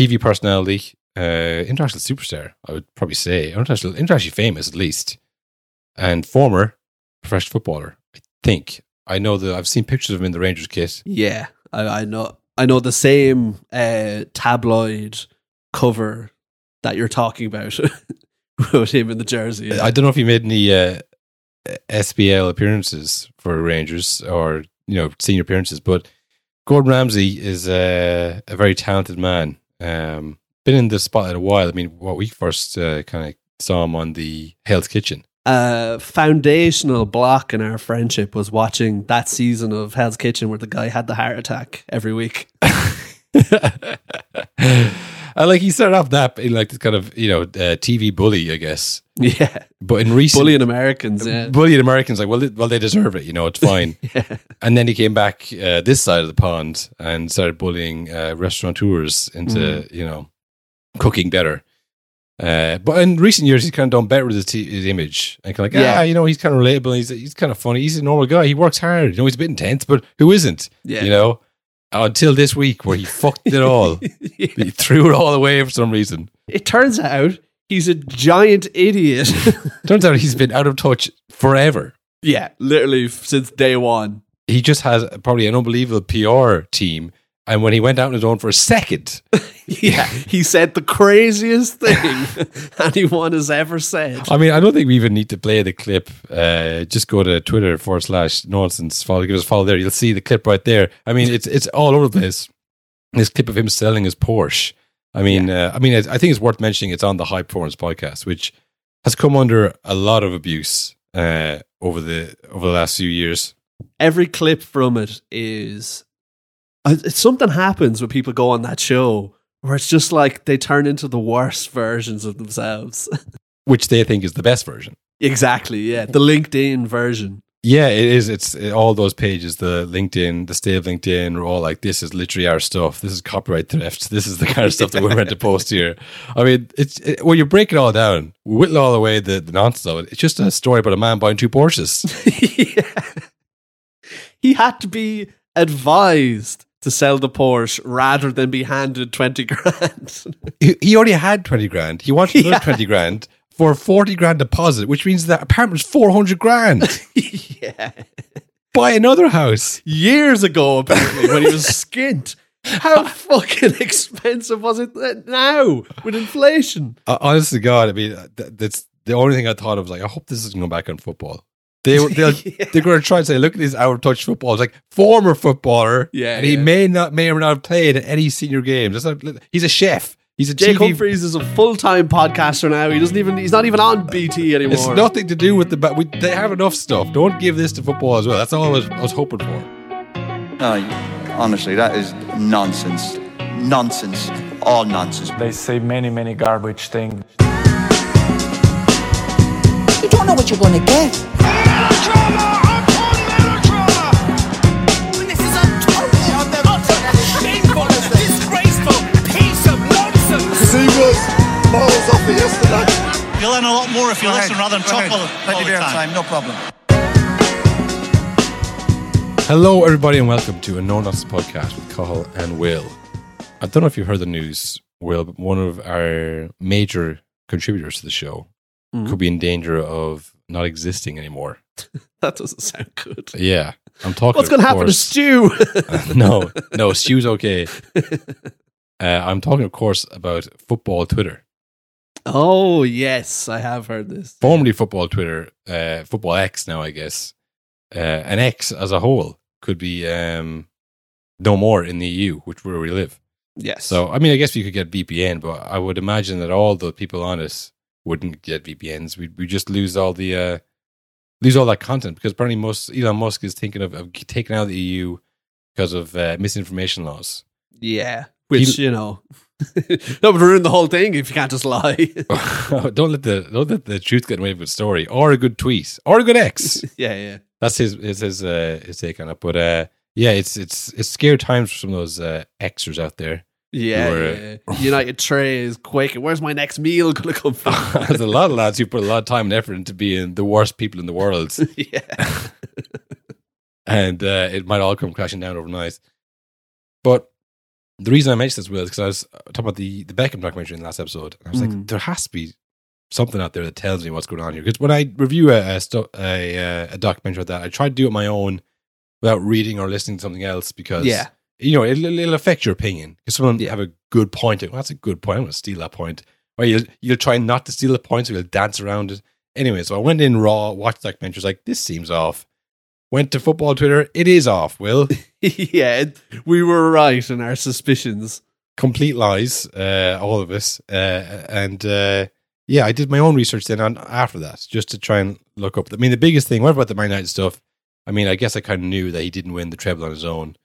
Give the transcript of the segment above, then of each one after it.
TV personality, uh, international superstar, I would probably say. International, internationally famous at least. And former professional footballer, I think. I know that I've seen pictures of him in the Rangers kit. Yeah, I, I know. I know the same uh, tabloid cover that you're talking about with him in the jersey. I don't know if he made any uh, SPL appearances for Rangers or you know senior appearances, but Gordon Ramsay is a, a very talented man. Um, been in this spotlight a while. I mean, what we first uh, kind of saw him on the Hell's Kitchen. A foundational block in our friendship was watching that season of Hell's Kitchen where the guy had the heart attack every week. Like he started off that in like this kind of you know uh, TV bully, I guess. Yeah, But in recent bullying Americans. Yeah, bullying Americans, like well, they, well, they deserve it. You know, it's fine. yeah. And then he came back uh, this side of the pond and started bullying uh, restaurateurs into Mm. you know cooking better. Uh, but in recent years, he's kind of done better with his, t- his image and kind of like, Yeah. yeah, you know, he's kind of relatable. He's he's kind of funny. He's a normal guy. He works hard. You know, he's a bit intense, but who isn't? Yeah. You know, until this week where he fucked it all. he threw it all away for some reason. It turns out he's a giant idiot. Turns out he's been out of touch forever. yeah, literally since day one. He just has probably an unbelievable PR team. And when he went out on his own for a second, Yeah, he said the craziest thing anyone has ever said. I mean, I don't think we even need to play the clip. Uh, just go to Twitter forward slash nonsense follow. Give us a follow there. You'll see the clip right there. I mean, it's it's all over the place. This clip of him selling his Porsche. I mean, uh, I mean, I think it's worth mentioning. It's on the High Performance podcast, which has come under a lot of abuse uh, over the over the last few years. Every clip from it is uh, it's something happens when people go on that show where it's just like they turn into the worst versions of themselves. which they think is the best version. exactly, yeah, the LinkedIn version. Yeah, it is. It's uh, all those pages, the LinkedIn, the state of LinkedIn, are all like, this is literally our stuff. This is copyright theft. This is the kind of stuff that we're meant to post here. I mean, it's it, when you break it all down, whittle all away the, the nonsense of it. It's just a story about a man buying two Porsches. yeah. He had to be advised to sell the Porsche rather than be handed 20 grand. he, he already had 20 grand. He wanted another Yeah. 20 grand for a 40 grand deposit, which means that apartment was 400 grand. yeah. Buy another house. Years ago, apparently, when he was skint. How fucking expensive was it now with inflation? Uh, honest to God, I mean, that's the only thing I thought of. Was like, I hope this isn't going back on football. They, they'll, Yeah. they're going to try and say, look at this out of touch footballers, like former footballer. Yeah, and he yeah. may not, may or not have played at any senior games. That's not, he's a chef. He's a Jake TV. Humphrey's is a full time podcaster now. He doesn't even, he's not even on BT anymore. It's nothing to do with the. But we, they have enough stuff. Don't give this to football as well. That's all I was, I was hoping for. No, honestly, that is nonsense. Nonsense. All nonsense. They say many, many garbage things. You don't know what you're going to get. This is a totally utter, shameful, disgraceful piece of nonsense. You'll learn a lot more if you listen rather than talk ahead. all, Plenty all of the time. time, no problem. Hello, everybody, and welcome to a No Nonsense podcast with Cathal and Will. I don't know if you've heard the news, Will, but one of our major contributors to the show Mhm. could be in danger of not existing anymore. that doesn't sound good. Yeah, I'm talking. What's going to happen to Stu? no, no, Stu's okay. Uh, I'm talking, of course, about football Twitter, oh, yes, I have heard this. formerly football Twitter, uh, football X now, I guess. Uh, and X as a whole could be um, no more in the EU, which where we live. Yes. So, I mean, I guess you could get VPN, but I would imagine that all the people on it wouldn't get VPNs. We we just lose all the uh, lose all that content because apparently most Elon Musk is thinking of, of taking out the EU because of uh, misinformation laws. yeah. Which, you know, that would ruin the whole thing if you can't just lie. don't let the don't let the truth get away with a good story or a good tweet or a good X. yeah, yeah. That's his his his, uh, his take on it. But uh, yeah, it's it's it's scary times for some of those uh, Xers out there. Yeah, yeah, yeah. United Tray is quaking. Where's my next meal going to come from? There's a lot of lads who put a lot of time and effort into being the worst people in the world. yeah. and uh, it might all come crashing down overnight. But The reason I mentioned this, Will, is because I was uh, talking about the, the Beckham documentary in the last episode. And I was Mm. like, there has to be something out there that tells me what's going on here. Because when I review a, a, a, uh, a documentary like that, I try to do it my own without reading or listening to something else because, Yeah. You know, it'll, it'll affect your opinion. Because someone Yeah. have a good point. Well, that's a good point. I'm going to steal that point. Or you'll, you'll try not to steal the point, so you'll dance around it. Anyway, so I went in raw, watched the documentary, was like, this seems off. Went to football Twitter, it is off, Will. yeah, we were right in our suspicions. complete lies, uh, all of us. Uh, and uh, yeah, I did my own research then on after that, just to try and look up. I mean, the biggest thing, what about the Man United stuff? I mean, I guess I kind of knew that he didn't win the treble on his own.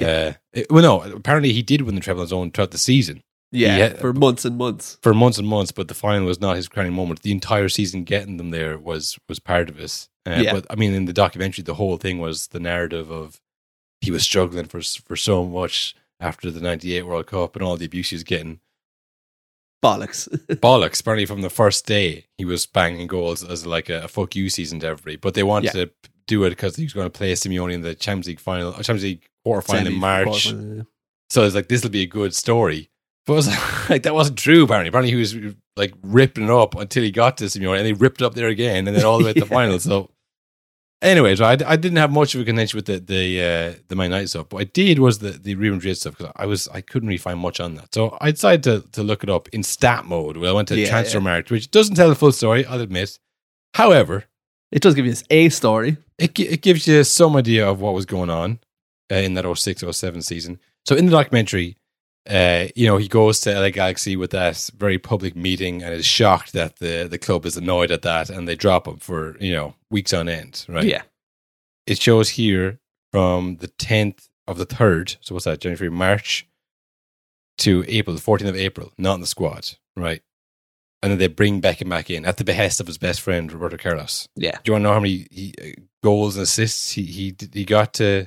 Uh, it- well, no, apparently he did win the treble on his own throughout the season Yeah, Yeah. for months and months. for months and months, but the final was not his crowning moment. The entire season getting them there was was part of it. Uh, Yeah. But I mean, in the documentary, the whole thing was the narrative of he was struggling for for so much after the '98 World Cup and all the abuse he was getting. Bollocks. bollocks. Apparently, from the first day, he was banging goals as like a, a fuck you season to everybody. But they wanted Yeah. to do it because he was going to play Simeone in the Champions League final, Champions League quarter final in March. quarterfinal, So it's like this will be a good story. But it was like that wasn't true. Apparently, apparently he was like ripping it up until he got to Simeone, and he ripped it up there again, and then all the way to the Yeah. final. So, anyways, I, I didn't have much of a connection with the the uh, the Man United stuff. What I did was the the Real Madrid stuff because I was I couldn't really find much on that. So I decided to to look it up in stat mode. Well, I went to Yeah, Transfer yeah. Market, which doesn't tell the full story. I'll admit. However, It does give you this a story. it, it gives you some idea of what was going on uh, in that 06 07 season. So in the documentary, uh, you know, he goes to LA Galaxy with that very public meeting and is shocked that the, the club is annoyed at that and they drop him for, you know, weeks on end, right? Yeah. It shows here from the 10th of the 3rd, so what's that, January, March to April, the 14th of April, not in the squad, right? And then they bring Beckham back in at the behest of his best friend, Roberto Carlos. Yeah. Do you want to know how many he, uh, goals and assists he he he got to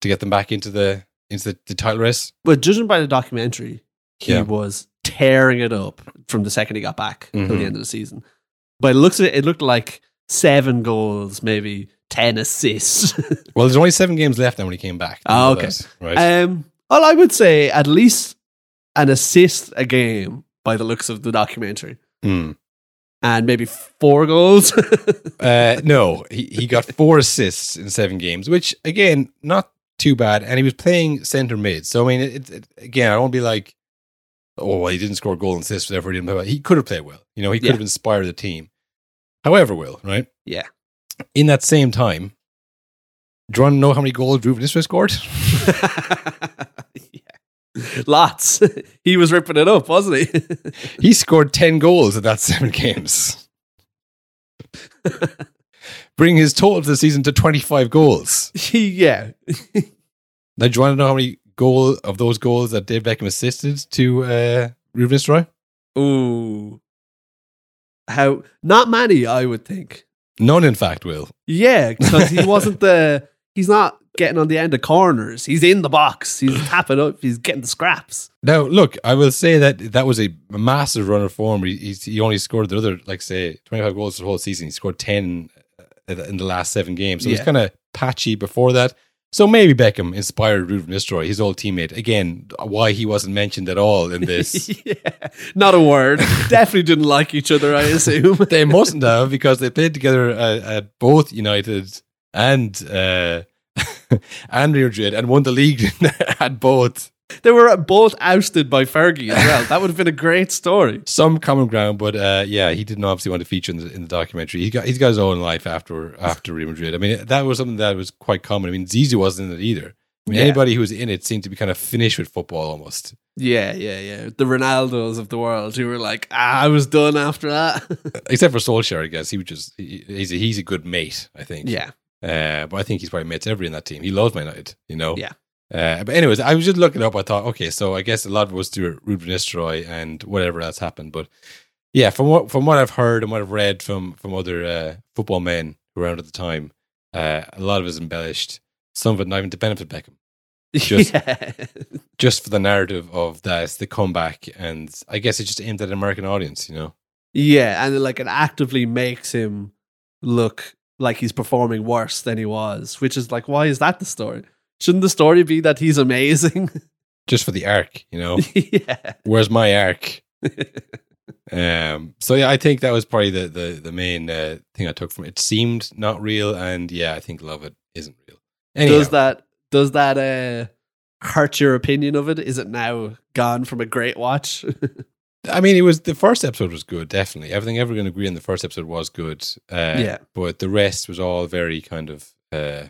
to get them back into the into the, the title race? Well, judging by the documentary, he Yeah. was tearing it up from the second he got back till Mhm. the end of the season. But the looks it, it looked like seven goals, maybe ten assists. Well, there's only seven games left now when he came back. Know okay. that, right? um, well, I would say at least an assist a game by the looks of the documentary, Hmm. and maybe four goals. Uh, no, he, he got four assists in seven games, which again, not too bad. And he was playing centre mid. So I mean, it, it, again, I won't be like, oh, well, he didn't score a goal and assist, therefore he didn't play well. He could have played well. You know, he could Yeah. have inspired the team. However, Will right yeah. in that same time, do you want to know how many goals Ruud van scored? Lots. he was ripping it up, wasn't he? He scored 10 goals in that seven games. Bring his total for the season to 25 goals. yeah. Now, do you want to know how many goal of those goals that Dave Beckham assisted to uh, Ruud van Nistelrooy? Ooh. How not many, I would think. None, in fact, Will. Yeah, because he wasn't the he's not getting on the end of corners. He's in the box. He's tapping up. He's getting the scraps. Now, look, I will say that that was a massive run of form. He, he only scored the other, like, say, 25 goals the whole season. He scored 10 uh, in the last seven games. So it was kind of patchy before that. So maybe Beckham inspired Ruud van Nistelrooy, his old teammate. Again, why he wasn't mentioned at all in this. yeah. Not a word. Definitely didn't like each other, I assume. they mustn't have because they played together at, at both United and uh, and Real Madrid and won the league at both. they were both ousted by Fergie as well. That would have been a great story. Some common ground, but uh, yeah, he didn't obviously want to feature in the, in the documentary. He got he's got his own life after after Real Madrid. I mean, that was something that was quite common. I mean, Zizou wasn't in it either. I mean, Yeah. anybody who was in it seemed to be kind of finished with football almost. Yeah, yeah, yeah. The Ronaldos of the world who were like, ah, I was done after that. Except for Solskjaer, I guess he was just he, he's a, he's a good mate. I think. yeah. Uh, but I think he's probably mates every in that team. He loves Man United, you know. Yeah. Uh, but anyways, I was just looking up. I thought, okay, so I guess a lot of it was to Ruud van Nistelrooy and whatever else happened. But yeah, from what from what I've heard and what I've read from from other uh, football men around at the time, uh, a lot of it is embellished. Some of it not even to benefit Beckham, Just- yeah. just for the narrative of that the comeback, and I guess it just aimed at an American audience, you know. Yeah, and like it actively makes him look like he's performing worse than he was, which is like, why is that the story? Shouldn't the story be that he's amazing? just for the arc, you know. yeah. Where's my arc? um. So yeah, I think that was probably the the the main uh, thing I took from it. It seemed not real, and yeah, I think love it isn't real. Anyhow, Does that does that uh hurt your opinion of it? Is it now gone from a great watch? I mean, it was the first episode was good, definitely. Everything everyone agreed in the first episode was good. Uh, Yeah. but the rest was all very kind of. Uh,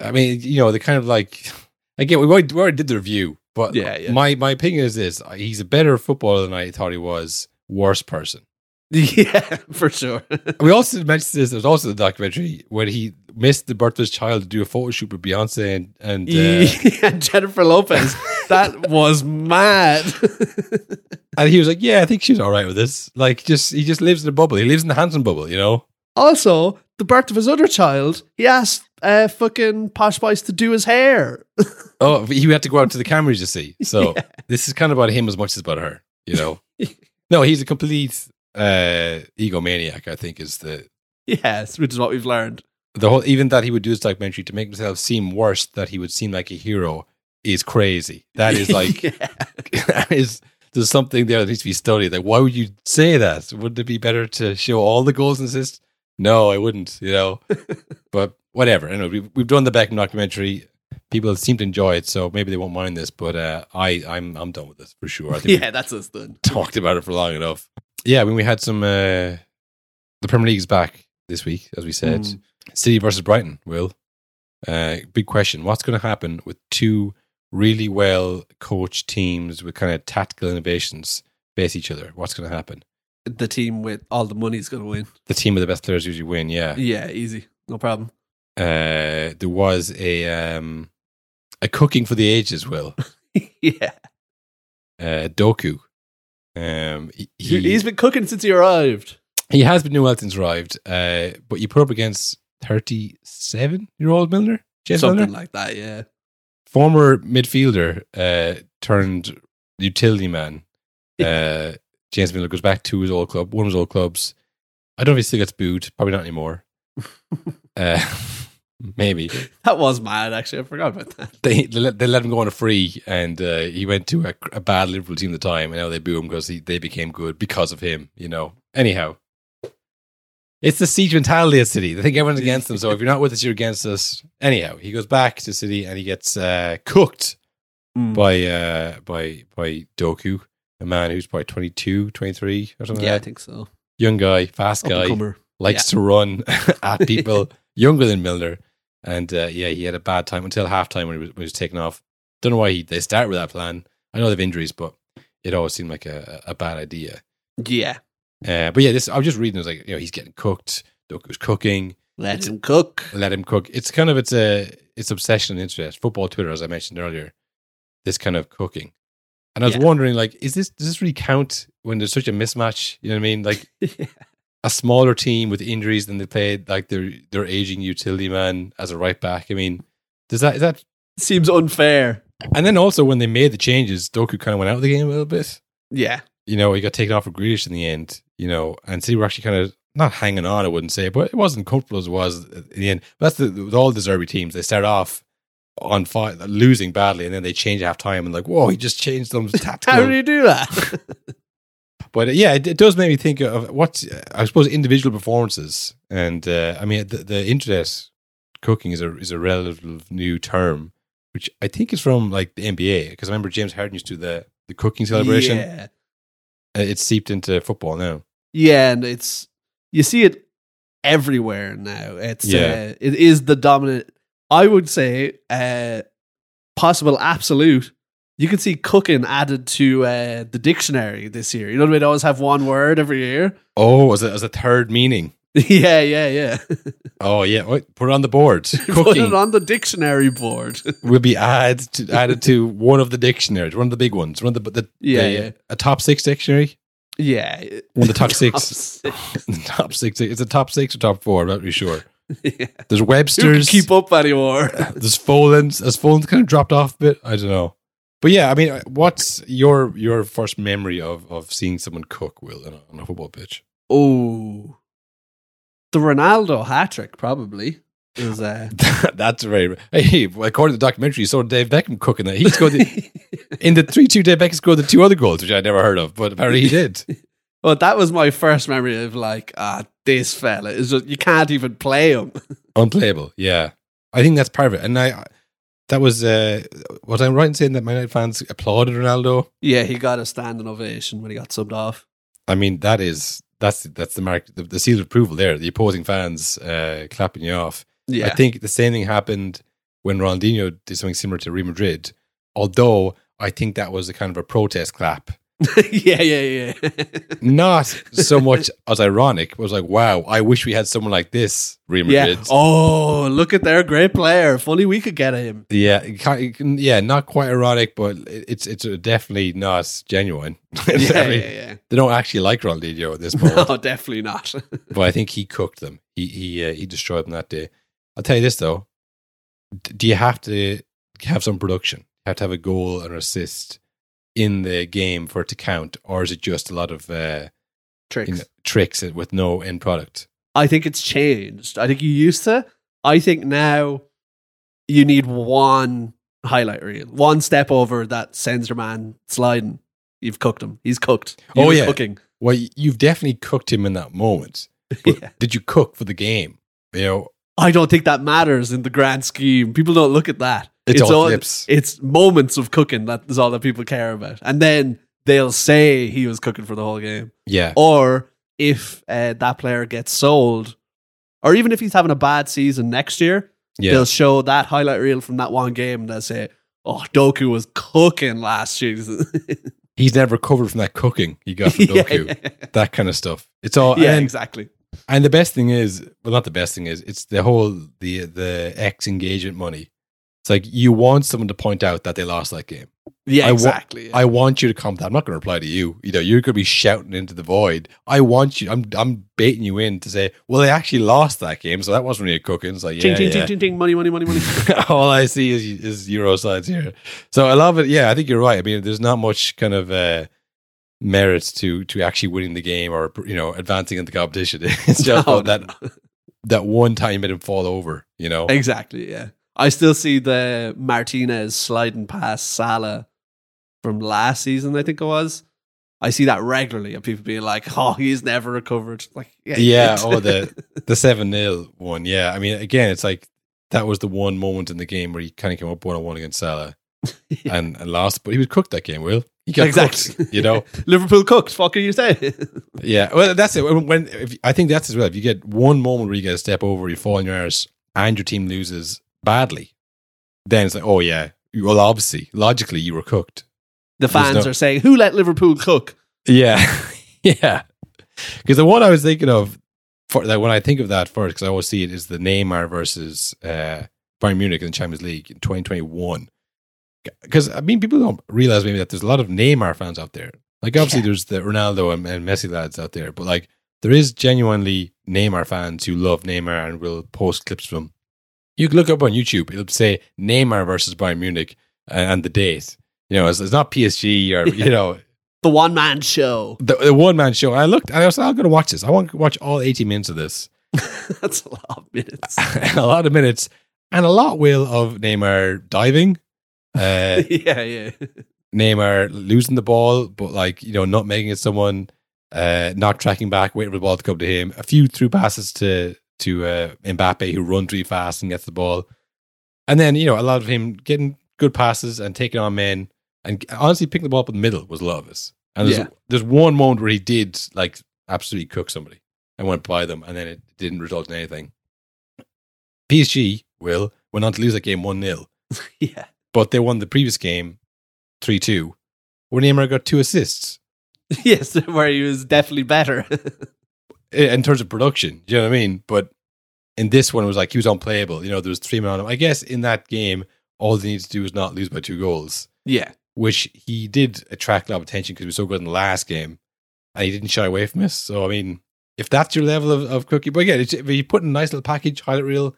I mean, you know, the kind of like again, we already, we already did the review, but Yeah, yeah. my my opinion is this: he's a better footballer than I thought he was. Worse person. yeah, for sure. We also mentioned this. There's also the documentary when he missed the birth of his child to do a photo shoot with Beyonce and and uh, and Jennifer Lopez. That was mad. and he was like, "Yeah, I think she's all right with this." Like, just he just lives in a bubble. He lives in the Hanson bubble, you know. also, the birth of his other child, he asked uh, fucking Posh Spice to do his hair. Oh, he had to go out to the cameras, you see. So this is kind of about him as much as about her, you know. no, he's a complete uh, egomaniac. I think is the yes, which is what we've learned. The whole. Even that he would do this documentary to make himself seem worse, that he would seem like a hero, is crazy. That is like Yeah. that is. There's something there that needs to be studied. Like, why would you say that? Wouldn't it be better to show all the goals and assists? No, I wouldn't. You know, but whatever. Anyway, we've, we've done the Beckham documentary. People seem to enjoy it, so maybe they won't mind this. But uh, I, I'm, I'm done with this for sure. I think yeah, that's us done. talked about it for long enough. Yeah, when we had some, uh, the Premier League's back this week, as we said. Mm. City versus Brighton. Will, uh, big question: What's going to happen with two really well coached teams with kind of tactical innovations face each other? What's going to happen? The team with all the money is going to win. The team with the best players usually win. Yeah. Yeah, easy. No problem. Uh, there was a um, a cooking for the ages. Will yeah. uh, Doku. Um, he, He's been cooking since he arrived. he has been new since arrived. Uh, but you put up against thirty-seven year old Milner, James Something Milner, like that, yeah. former midfielder uh, turned utility man. Uh, James Milner goes back to his old club, one of his old clubs. I don't know if he still gets booed. Probably not anymore. uh, maybe That was mad, actually. I forgot about that. they they let, they let him go on a free, and uh, he went to a, a bad Liverpool team at the time, and now they boo him because he, they became good because of him. You know. Anyhow, it's the siege mentality at City. They think everyone's against them. So if you're not with us, you're against us. Anyhow, he goes back to City and he gets uh, cooked Mm. by uh, by by Doku, a man who's probably 22, 23 or something. Yeah, I like that. think so. Young guy, fast guy, likes to run at people, younger than Milner. And uh, yeah, he had a bad time until halftime when he was, when he was taken off. Don't know why he, they started with that plan. I know they have injuries, but it always seemed like a, a bad idea. Yeah. Uh, but yeah, this I was just reading. I was like, you know, he's getting cooked. Doku's cooking. Let him cook. Let him cook. It's kind of it's a it's obsession and interest. Football Twitter, as I mentioned earlier, this kind of cooking. And I was Yeah. wondering, like, is this does this really count when there's such a mismatch? You know what I mean? Like a smaller team with injuries than they played like their their aging utility man as a right back. I mean, does that is that? Seems unfair. And then also when they made the changes, Doku kind of went out of the game a little bit. Yeah. You know, he got taken off for Grealish in the end. You know, and City were actually kind of not hanging on. I wouldn't say, but it wasn't comfortable as it was in the end. But that's the, with all the De Zerbi teams. They start off on losing badly, and then they change half time and like, whoa, he just changed them tactical. How do you do that? But uh, yeah, it, it does make me think of what I suppose individual performances, and uh, I mean the, the internet cooking is a is a relative new term, which I think is from like the NBA because I remember James Harden used to do the the cooking celebration. Yeah. Uh, it's seeped into football now. Yeah, and it's you see it everywhere now. It's Yeah. uh, it is the dominant. I would say uh, possible absolute. You can see cooking added to uh, the dictionary this year. You know what I mean? They always have one word every year. Oh, as a, as a third meaning. yeah, yeah, yeah. Oh yeah, Wait, put it on the board. Put it on the dictionary board. will be added to, added to one of the dictionaries, one of the big ones, one of the, the Yeah, the- yeah. a top six dictionary. Yeah, One of the top six. six. top six. It's a top six or top four. I'm not really sure. yeah. There's Webster's. keep up anymore? There's Folens. Has Folens kind of dropped off a bit? I don't know. But yeah, I mean, what's your your first memory of of seeing someone cook? Will on a, on a football pitch? Oh, the Ronaldo hat trick, probably. It was uh, That's very. Hey, according to the documentary, you saw Dave Beckham cooking that. He scored the, in the three-two. Dave Beckham scored the two other goals, which I never heard of, but apparently he did. well, that was my first memory of like, ah, this fella is just you can't even play him. Unplayable. Yeah, I think that's part of it. And I, that was. uh Was I right in saying that Man United fans applauded Ronaldo? yeah, he got a standing ovation when he got subbed off. I mean, that is that's that's the mark, the, the seal of approval there. The opposing fans uh clapping you off. Yeah, I think the same thing happened when Ronaldinho did something similar to Real Madrid. Although I think that was a kind of a protest clap. yeah, yeah, yeah. Not so much as ironic, but it was like, wow, I wish we had someone like this, Real yeah. Madrid. Oh, look at their great player. Funny we could get him. Yeah, it can't- it can- yeah, not quite ironic, but it's it's definitely not genuine. Yeah, definitely- yeah, yeah. They don't actually like Ronaldinho at this point, No, definitely not. but I think he cooked them. He he uh, he destroyed them that day. I'll tell you this though: do you have to have some production? You have to have a goal or assist in the game for it to count, or is it just a lot of uh, Tricks. you know, tricks with no end product? I think it's changed. I think you used to. I think now you need one highlight reel, one step over that sends your man sliding. You've cooked him. He's cooked. He Oh, yeah. cooking. Well, you've definitely cooked him in that moment. But Yeah. Did you cook for the game? You know, I don't think that matters in the grand scheme. People don't look at that. It's all clips. It's moments of cooking that is all that people care about, and then they'll say he was cooking for the whole game. yeah, Or if uh, that player gets sold, or even if he's having a bad season next year, yeah. they'll show that highlight reel from that one game and they'll say, "Oh, Doku was cooking last season." He's never recovered from that cooking he got from yeah, Doku. yeah. That kind of stuff. It's all Yeah, and, exactly. And the best thing is, well, not the best thing is, it's the whole the the X engagement money. It's like you want someone to point out that they lost that game. Yeah, I wa- exactly. yeah. I want you to comment. I'm not going to reply to you. You know, you're going to be shouting into the void. I want you. I'm I'm baiting you in to say, well, they actually lost that game, so that wasn't really a cooking. It's like, yeah, Ting, ting, yeah. ting, ting, ting, money, money, money, money. all I see is is Euro sides here. So I love it. Yeah, I think you're right. I mean, there's not much kind of uh, merit to to actually winning the game or you know advancing in the competition. It's just No, that no, that one time him fall over. You know, Exactly, yeah. I still see the Martinez sliding past Salah from last season, I think it was. I see that regularly of people being like, oh, he's never recovered. Like, yeah. yeah. Oh, the the seven 0 one. Yeah. I mean, again, it's like that was the one moment in the game where he kind of came up one on one against Salah and, and lost, but he was cooked that game. Will he got Exactly. cooked, You know. Liverpool cooked. Fuck are you saying? Yeah, well, that's it. When, when if, I think that's as well. If you get one moment where you get a step over, you fall on your arse, and your team loses badly, then it's like, oh yeah, well, obviously, logically, you were cooked. the fans no- are saying, who let Liverpool cook? Yeah, yeah. Because the one I was thinking of, for that when I think of that first, because I always see it is the Neymar versus uh, Bayern Munich in the Champions League in 2021. Because I mean, people don't realize maybe that there's a lot of Neymar fans out there. Like obviously, there's the Ronaldo and, and Messi lads out there, but like there is genuinely Neymar fans who love Neymar and will post clips from. You can look up on YouTube; it'll say Neymar versus Bayern Munich and, and the date. You know, it's, it's not PSG or you know The one man show. the, the one man show. I looked, I was like, I'm going to watch this. I want to watch all 80 minutes of this. That's a lot of minutes. a lot of minutes, and a lot, Will, of Neymar diving, uh, yeah, yeah. Neymar losing the ball, but like, you know, not making it someone, uh, not tracking back, waiting for the ball to come to him. A few through passes to, to uh, Mbappe, who runs really fast and gets the ball. And then, you know, a lot of him getting good passes and taking on men. And honestly, picking the ball up in the middle was Lovis. And there's, Yeah. there's one moment where he did like absolutely cook somebody and went by them, and then it didn't result in anything. PSG will went on to lose that game 1 0, Yeah. But they won the previous game 3 2, where Neymar got two assists Yes, where he was definitely better. in terms of production. Do you know what I mean? But in this one, it was like he was unplayable. You know, there was three men on him. I guess in that game, all they needed to do was not lose by two goals. yeah. which he did attract a lot of attention because he was so good in the last game, and he didn't shy away from it. So I mean, if that's your level of, of cookie, but again, it's, if you put in a nice little package, highlight reel,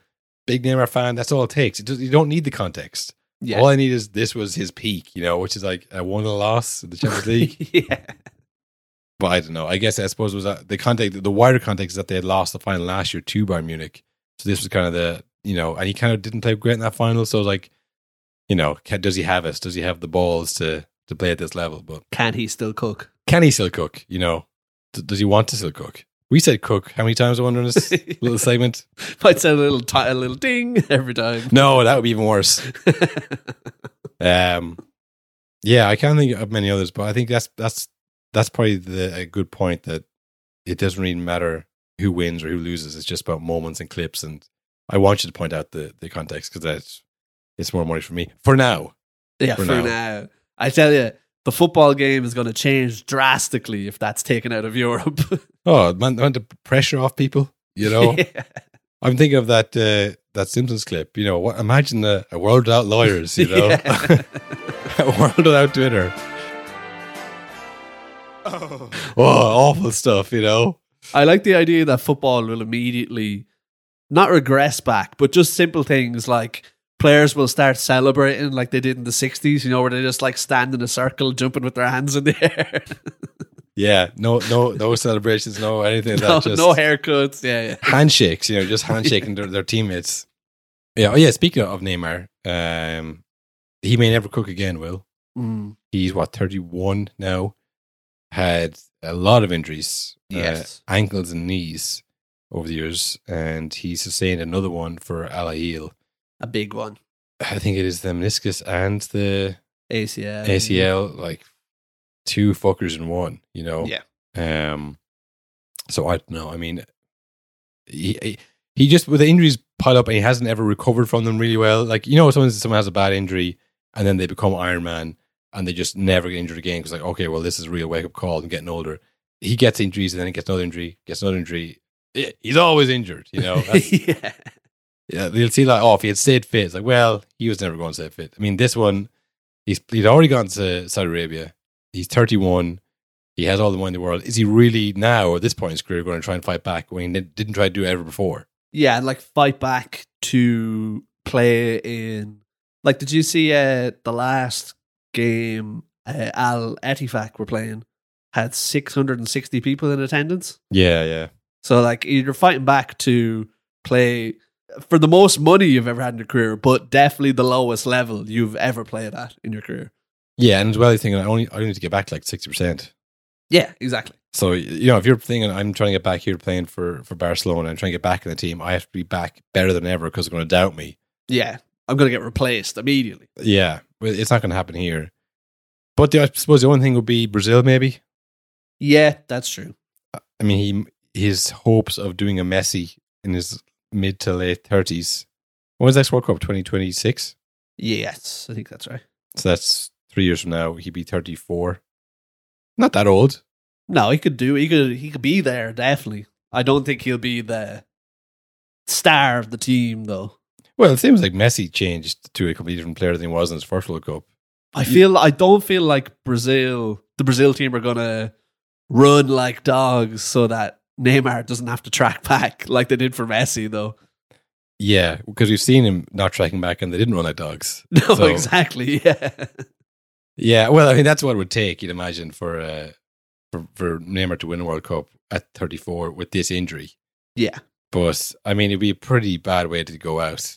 big Neymar fan, that's all it takes. It does, you don't need the context. Yeah. All I need is this was his peak, you know, which is like a one loss in the Champions League. yeah. but I don't know. I guess I suppose it was that the context, the wider context is that they had lost the final last year to Bayern Munich. So this was kind of the you know, and he kind of didn't play great in that final. So like, you know, can, does he have it? Does he have the balls to to play at this level? But Can he still cook? can he still cook? You know, D- does he want to still cook? We said cook how many times I wonder in this little segment? Might sound a little ti a little ding every time. No, that would be even worse. Um, yeah, I can't think of many others, but I think that's that's that's probably the, a good point that it doesn't really matter who wins or who loses. It's just about moments and clips, and I want you to point out the the context because that's it's more money for me for now. yeah, For for, now. now. I tell you, the football game is going to change drastically if that's taken out of Europe. Oh, man, man, the pressure off people. You know, Yeah. I'm thinking of that uh, that Simpsons clip. You know, what, imagine a, a world without lawyers. You know, a world without Twitter. Oh, awful stuff. You know. I like the idea that football will immediately not regress back, but just simple things like players will start celebrating like they did in the 60s, you know, where they just like stand in a circle, jumping with their hands in the air. Yeah, no, no, no celebrations, no anything. no, that just no haircuts. Yeah, yeah. handshakes. You know, just handshaking their, their teammates. Yeah. Oh, yeah. Speaking of Neymar, um, he may never cook again. Will Mm, he's what thirty one now? Had a lot of injuries, uh, Yes. ankles and knees over the years, and he sustained another one for Al Hilal. A big one. I think it is the meniscus and the ACL. ACL, like two fuckers in one, you know? Yeah. Um, so I don't know. I mean, he, he- just, with the injuries pile up and he hasn't ever recovered from them really well. Like, you know, someone, someone has a bad injury and then they become Iron Man and they just never get injured again because, like, okay, well, this is a real wake up call and getting older. He gets injuries and then he gets another injury, gets another injury. He's always injured, you know? Yeah. Yeah, they'll see like, oh, if he had stayed fit, it's like, well, he was never going to stay fit. I mean, this one, he's he'd already gone to Saudi Arabia. He's 31. He has all the money in the world. Is he really now, at this point in his career, going to try and fight back when he didn't didn't try to do it ever before? Yeah, and like fight back to play in. Like, did you see uh, the last game uh, Al Ettifaq were playing? Had 660 people in attendance. Yeah, yeah. So, like, you're fighting back to play for the most money you've ever had in your career, but definitely the lowest level you've ever played at in your career. Yeah, and as well, he's thinking, I only I only need to get back to like 60%. Yeah, exactly. So, you know, if you're thinking, I'm trying to get back here playing for, for Barcelona and trying to get back in the team, I have to be back better than ever because they're going to doubt me. Yeah, I'm going to get replaced immediately. Yeah, it's not going to happen here. But the, I suppose the only thing would be Brazil, maybe. Yeah, that's true. I mean, he his hopes of doing a Messi in his mid to late thirties. When's next World Cup? Twenty twenty six. Yes, I think that's right. So that's three years from now. He'd be thirty four. Not that old. No, he could do. He could. He could be there definitely. I don't think he'll be the star of the team though. Well, it seems like Messi changed to a completely different player than he was in his first World Cup. I feel. I don't feel like Brazil, the Brazil team, are gonna run like dogs so that Neymar doesn't have to track back like they did for Messi though. Yeah, because we've seen him not tracking back, and they didn't run like dogs. No, So- exactly. Yeah. Yeah, well, I mean that's what it would take. You'd imagine for uh, for for Neymar to win a World Cup at thirty four with this injury. Yeah. But I mean, it'd be a pretty bad way to go out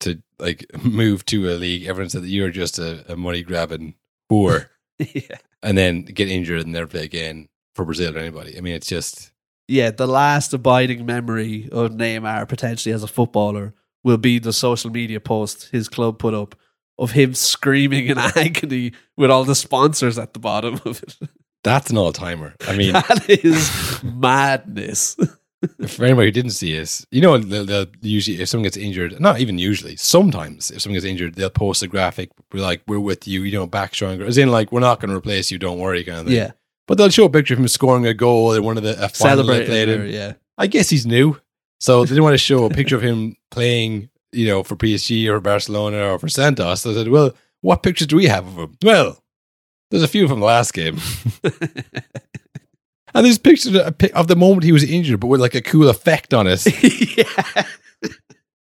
to like move to a league. Everyone said that you're just a, a money grabbing whore, yeah. and then get injured and never play again for Brazil or anybody. I mean, it's just Yeah, the last abiding memory of Neymar potentially as a footballer will be the social media post his club put up of him screaming in agony with all the sponsors at the bottom of it. that's an all timer. I mean, that is madness. for anybody who didn't see it, you know, they'll, they'll usually if someone gets injured, not even usually, sometimes if someone gets injured, they'll post a graphic, be like, "We're with you, you know, back stronger," as in like, "We're not going to replace you, don't worry," kind of thing. yeah, But they'll show a picture of him scoring a goal in one of the a final they celebrating. played in. her, Yeah, I guess he's new, so they didn't want to show a picture of him playing, you know, for PSG or Barcelona or for Santos. So they said, "Well, what pictures do we have of him?" Well, there's a few from the last game, and there's pictures of, of the moment he was injured, but with like a cool effect on it. yeah.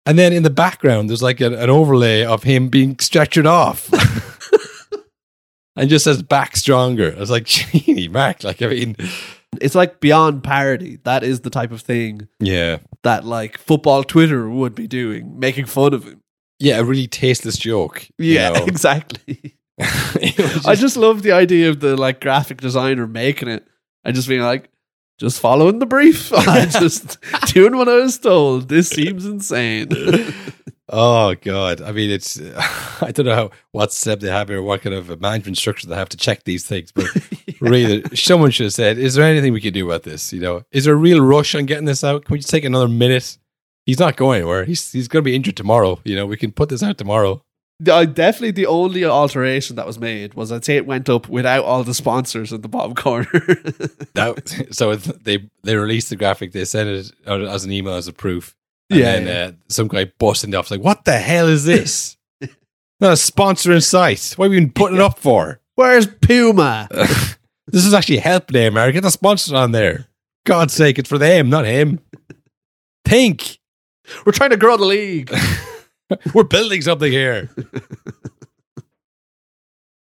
And then in the background, there's like an, an overlay of him being stretchered off. And just says back stronger. I was like, gee, Mac. like, I mean, It's like beyond parody. That is the type of thing yeah. that like football Twitter would be doing, making fun of him. Yeah, a really tasteless joke. you Yeah, know. exactly. Was I just- just love the idea of the like graphic designer making it and just being like, just following the brief. I just doing what I was told. This seems insane. Oh god! I mean, it's I don't know how what step they have here, what kind of management structure they have to check these things. But really, someone should have said, "Is there anything we can do about this? You know, is there a real rush on getting this out? Can we just take another minute?" He's not going anywhere. He's he's going to be injured tomorrow. You know, we can put this out tomorrow. Uh, definitely the only alteration that was made was I'd say it went up without all the sponsors in the bottom corner. That so they they released the graphic. They sent it as an email as a proof. And Yeah, then yeah. Uh, some guy busting the office like, "What the hell is this? not a sponsor in sight. What have you been putting it up for?" Where's Puma? This is actually help there, America. Get the sponsor on there. God's sake, it's for them, not him. Think. We're trying to grow the league. We're building something here.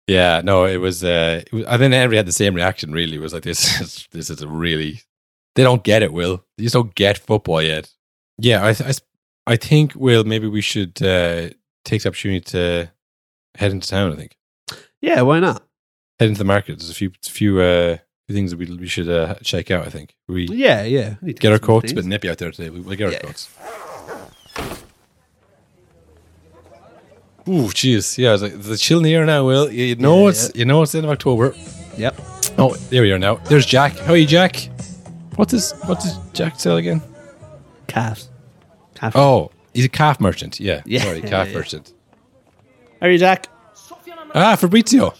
yeah, no, it was, uh, it was. I think Henry had the same reaction. Really, it was like this. Is, this is a really. They don't get it, Will. They just don't get football yet. Yeah, I, th- I, think Will. Maybe we should uh, take the opportunity to head into town. I think Yeah, why not? head into the market. There's a few, few, uh, things that we we should uh, check out. I think we Yeah, yeah. We get our coats. It's a bit nippy out there today. We- We'll get our Yeah. coats. Ooh, jeez. Yeah, it's like, a chill in the air now, Will. You, you know Yeah, it's you know it's the end of October. Yep. Oh, there we are now. There's Jack. How are you, Jack? What does what does Jack sell again? Calves. Calf. Oh, he's a calf merchant. Yeah, Yeah, sorry, calf yeah. merchant. How are you, Jack? Ah, Fabrizio.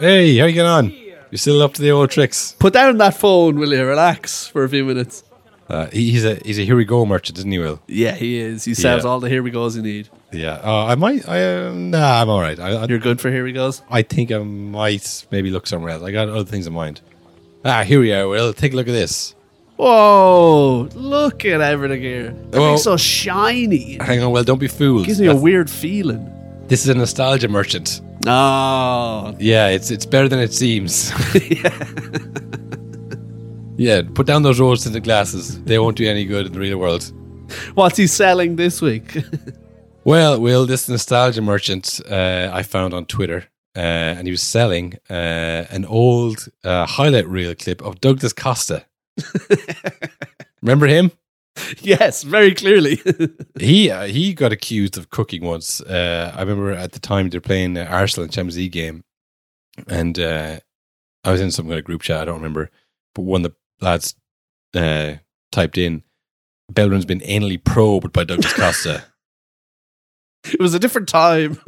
Hey, how you getting on? You're still up to the old tricks? Put down that phone, will you? Relax for a few minutes. Uh, he's a he's a here we go merchant, isn't he, Will? Yeah, he is. He sells Yeah. all the here we goes you need. Yeah. Uh, I might. I um, nah, I'm all right. I, I, You're good for here we goes. I think I might maybe look somewhere else. I got other things in mind. Ah, here we are. Will take a look at this. Whoa! Look at everything here. Everything's so shiny. Hang on, well, Don't be fooled. It gives me a That's- weird feeling. This is a nostalgia merchant. Oh, Yeah, it's it's better than it seems. yeah, put down those rose tinted glasses. They won't do you any good in the real world. what's he selling this week? Well, Will, this nostalgia merchant uh, I found on Twitter, uh, and he was selling uh, an old uh, highlight reel clip of Douglas Costa. Remember him? yes, very clearly. He uh, he got accused of cooking once. Uh, I remember at the time they're playing uh, Arsenal and Champions League game, and uh, I was in some kind of group chat. I don't remember, but one of the lads uh, typed in, "Bellerin's been anally probed by Douglas Costa." it was a different time.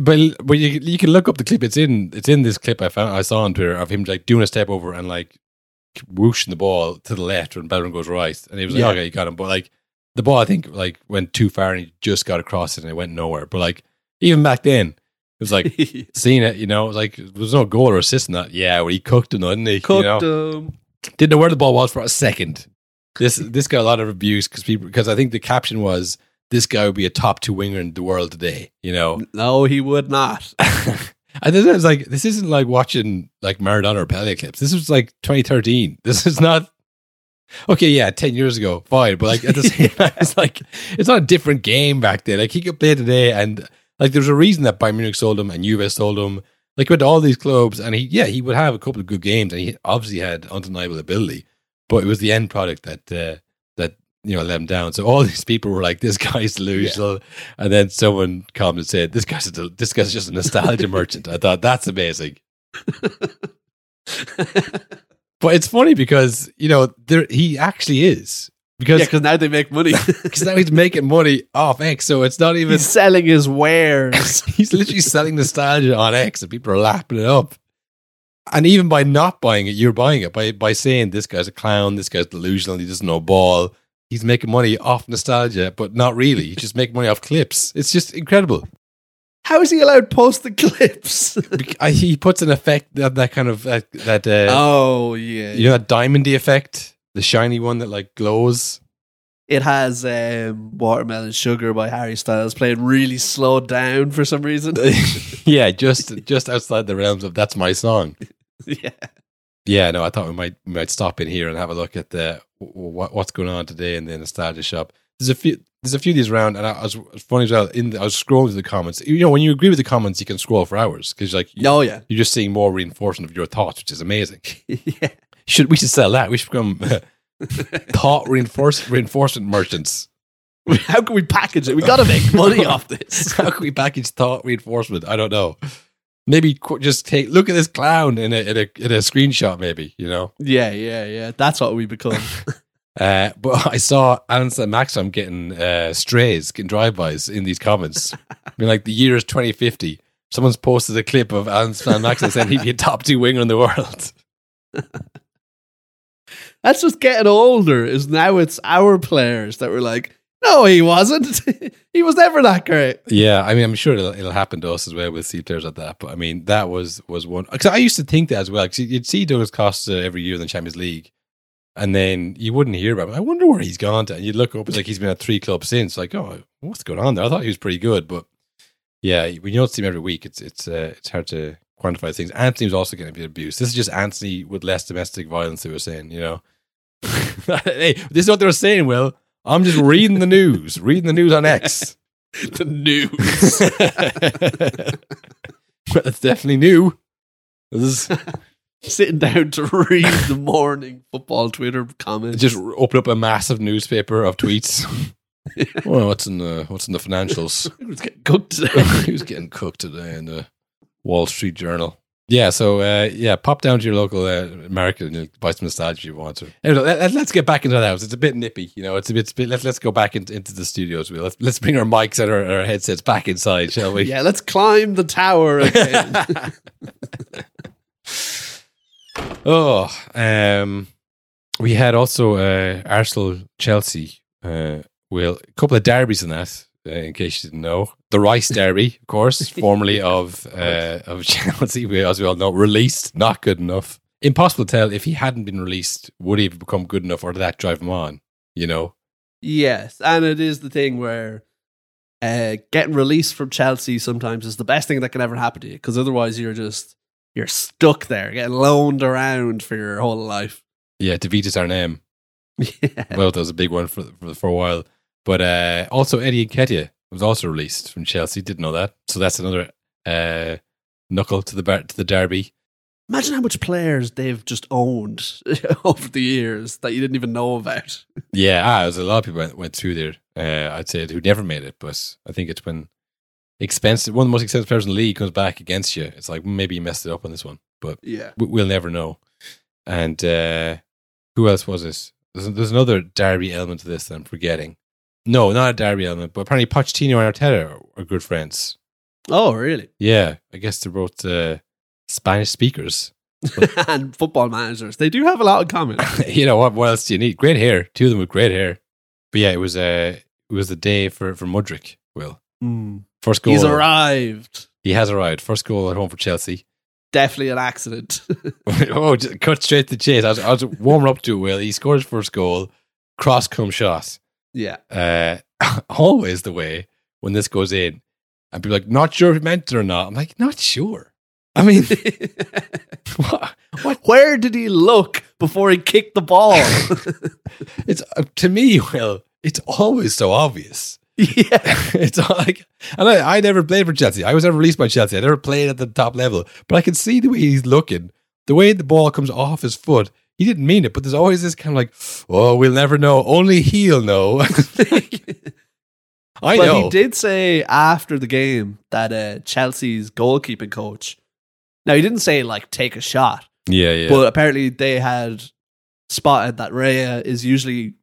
but but you you can look up the clip. It's in it's in this clip I found I saw on Twitter of him like doing a step over and like whooshing the ball to the left when Bellerin goes right, and he was like, Yeah. "Okay, you got him." But like the ball, I think like went too far and he just got across it and it went nowhere. But like even back then, it was like seeing it, you know, it was like there was no goal or assist in that. Yeah, well, he cooked him, didn't he? Cooked you know? um, Didn't know where the ball was for a second. This this got a lot of abuse because people because I think the caption was this guy would be a top two winger in the world today. You know, No, he would not. and then it's like this isn't like watching like Maradona or Pele clips. This was like 2013. This is not okay. Yeah, 10 years ago, fine, but like at the same time, it's like it's not a different game back then. Like he could play today, and like there's a reason that Bayern Munich sold him and Juve sold him. Like he went all these clubs, and he yeah he would have a couple of good games, and he obviously had undeniable ability, but it was the end product that uh, that you know let him down. So all these people were like, "This guy's delusional," and then someone and said, "This guy's a, this guy's just a nostalgia merchant." I thought that's amazing. But it's funny because you know there he actually is because yeah, because now they make money. because now he's making money off X, so it's not even He's selling his wares. he's literally selling nostalgia on X, and people are lapping it up. And even by not buying it, you're buying it by by saying this guy's a clown, this guy's delusional, he doesn't know ball. He's making money off nostalgia, but not really. He's just making money off clips. It's just incredible. How is he allowed to post the clips? He puts an effect that, that kind of that, that uh, oh yeah, you know that diamondy effect, the shiny one that like glows. It has um, Watermelon Sugar by Harry Styles playing really slowed down for some reason. yeah, just just outside the realms of that's my song. yeah. Yeah, no, I thought we might we might stop in here and have a look at the what, what's going on today in the nostalgia shop. There's a few. There's a few of these around, and I, I was funny as well. In the, I was scrolling through the comments. You know, when you agree with the comments, you can scroll for hours because like you, Oh yeah, you're just seeing more reinforcement of your thoughts, which is amazing. yeah. Should we should sell that? We should become thought reinforce, reinforcement merchants. How can we package it? We got to make money off this. How can we package thought reinforcement? I don't know. Maybe just take look at this clown in a in a in a screenshot. Maybe you know. Yeah, yeah, yeah. That's what we become. Uh, but I saw Alan Maxim getting uh, strays, getting drive-bys in these comments. I mean, like the year is 2050. Someone's posted a clip of Alan Maxim saying he'd be a top two winger in the world. That's just getting older. Is now it's our players that were like, no, he wasn't. he was never that great. Yeah, I mean, I'm sure it'll, it'll happen to us as well. We'll see players like that. But I mean, that was was one. Because I used to think that as well. Because you'd see Douglas Costa every year in the Champions League, and then you wouldn't hear about him. I wonder where he's gone to. And you'd look up, it's like he's been at three clubs since. Like, oh, what's going on there? I thought he was pretty good, but yeah, when you don't see him every week, it's it's uh, it's hard to quantify things. Antony was also getting a bit abused. This is just Antony with less domestic violence. They were saying, you know, hey, this is what they were saying. Will I'm just reading the news, reading the news on X. The news. it's definitely new. This is Sitting down to read the morning football Twitter comments. just open up a massive newspaper of tweets. well, what's in the what's in the financials? It's getting cooked today. Who's getting cooked today in the Wall Street Journal? Yeah, so uh, yeah, pop down to your local uh, market and you'll buy some nostalgia if you want to. Anyway, let, us get back into the house. It's a bit nippy, you know. It's a bit. It's a bit let's let's go back into, into the studios. We'll, let's let's bring our mics and our, our headsets back inside, shall we? yeah, let's climb the tower again. Oh, um, we had also uh, Arsenal Chelsea. Uh, well, a couple of derbies in that. Uh, in case you didn't know, the Rice Derby, of course, formerly of uh, of Chelsea, we, as we all know, released not good enough. Impossible to tell if he hadn't been released, would he have become good enough, or did that drive him on? You know, yes, and it is the thing where uh, getting released from Chelsea sometimes is the best thing that can ever happen to you because otherwise you're just you're stuck there, getting loaned around for your whole life. yeah, Davidas our name. Yeah. Well, that was a big one for for, for a while. But uh, also Eddie Nketiah was also released from Chelsea. Didn't know that. So that's another uh, knuckle to the bar- to the derby. Imagine how much players they've just owned over the years that you didn't even know about. Yeah, ah, there's a lot of people went, went through there. Uh, I'd say who never made it, but I think it's when expensive one of the most expensive players in the league comes back against you. It's like maybe you messed it up on this one, but Yeah. we- we'll never know. And uh, who else was this? There's, there's another derby element to this that I'm forgetting. No, not a derby element, but apparently Pochettino and Arteta are, are good friends. Oh, really? Yeah, I guess they're both uh, Spanish speakers. and football managers, they do have a lot in common. you know what? What else do you need? Great hair. Two of them with great hair. But yeah, it was uh, it was the day for for Mudryk. Will first goal. He's arrived. He has arrived. First goal at home for Chelsea. Definitely an accident. oh, just cut straight to the chase. I was, I was warming up to it. Will he scored his first goal? Cross come shot. Yeah. Uh, always the way when this goes in, and people are like, not sure if he meant it or not. I'm like, not sure. I mean, what? what Where did he look before he kicked the ball? it's uh, to me, Will. It's always so obvious. yeah. it's all like, and I, I never played for Chelsea. I was never released by Chelsea. I never played at the top level, but I can see the way he's looking, the way the ball comes off his foot. He didn't mean it, but there's always this kind of like, oh, we'll never know. Only he'll know. I but know. he did say after the game that uh, Chelsea's goalkeeping coach. Now he didn't say like take a shot, Yeah, yeah. but apparently they had spotted that Raya is usually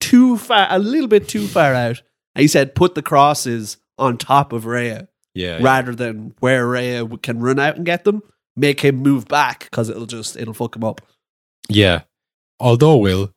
too far, a little bit too far out. And he said put the crosses on top of Raya yeah, yeah. rather than where Raya can run out and get them. Make him move back because it'll just it'll fuck him up. Yeah. Although, Will,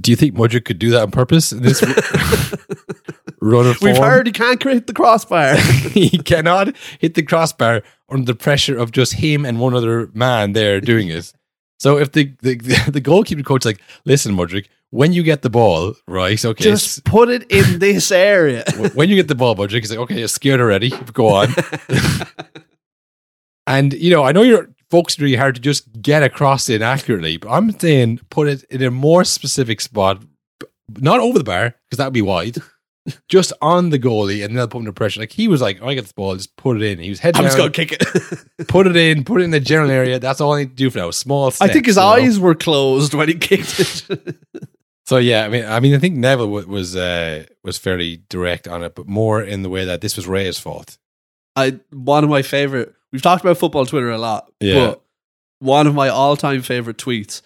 do you think Mudryk could do that on purpose in this run of We've form? heard he can't create the crossbar. he cannot hit the crossbar under the pressure of just him and one other man there doing it. So if the the, the goalkeeping coach is like, listen, Mudryk, when you get the ball, right? Okay, just put it in this area. when you get the ball, Mudryk, he's like, okay, you're scared already. Go on. and you know, I know you're focusing really hard to just get across it accurately. But I'm saying put it in a more specific spot, not over the bar because that would be wide. Just on the goalie, and they'll put him under pressure. Like he was like, "I get this ball, just put it in." He was head I'm just gonna kick it. put it in, put it in the general area. That's all I need to do for now. Small. I think his you know? eyes were closed when he kicked it. So yeah, I mean, I mean, I think Neville was uh, was fairly direct on it, but more in the way that this was Raya's fault. I one of my favorite. We've talked about football Twitter a lot, Yeah. but one of my all-time favorite tweets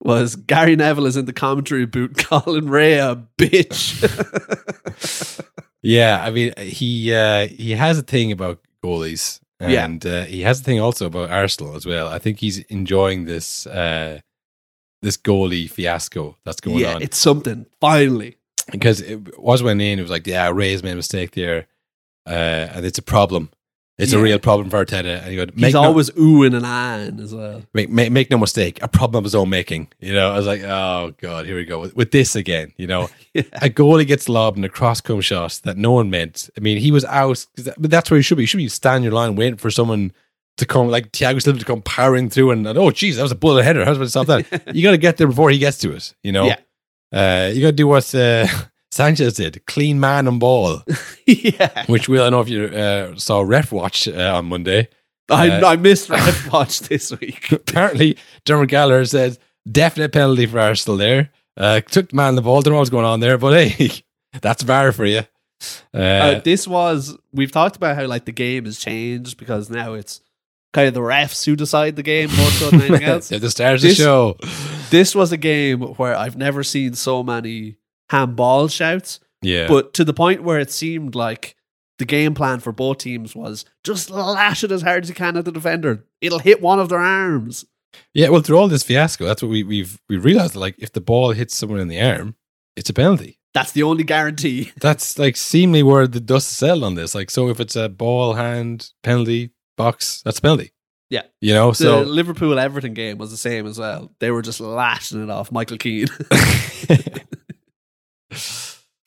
was Gary Neville is in the commentary booth calling Ray a bitch. Yeah, I mean, he uh, he has a thing about goalies, Yeah. and uh, he has a thing also about Arsenal as well. I think he's enjoying this uh, this goalie fiasco that's going yeah, on it's something. Finally, because it was when in it was like, yeah, Raya's made a mistake there, uh, and it's a problem. It's a real problem for Arteta, and go, he's no, always oohing and ahhing as well. make, make make no mistake, a problem of his own making. You know, I was like, oh god, here we go with, with this again. You know, Yeah. a goalie gets lobbed in a cross come shot that no one meant. I mean, he was out, that- but that's where he should be. You should be standing your line waiting for someone to come, like Thiago Silva to come powering through, and, and, oh, geez, that was a bullet header. How's about to stop that? you got to get there before he gets to it. You know, Yeah. uh, you got to do what uh, Sanchez did: clean man and ball, yeah, which we I don't know if you uh, saw Ref Watch uh, on Monday. I, Uh, I missed Ref Watch this week. Apparently, Dermot Gallagher said definite penalty for Arsenal there. Uh, took the man the ball. Don't know what's going on there, but hey, that's VAR for you. Uh, Uh, this was we've talked about how like the game has changed because now it's kind of the refs who decide the game more so than anything else. the start of the show. This was a game where I've never seen so many handball shouts, Yeah. but to the point where it seemed like the game plan for both teams was just lash it as hard as you can at the defender. It'll hit one of their arms. yeah, well, through all this fiasco, that's what we, we've we realized. Like, if the ball hits someone in the arm, it's a penalty. That's the only guarantee. That's like seemingly where the dust settled on this. Like, so if it's a ball, hand, penalty, box, that's a penalty. Yeah. You know, The so Liverpool Everton game was the same as well. They were just lashing it off Michael Keane.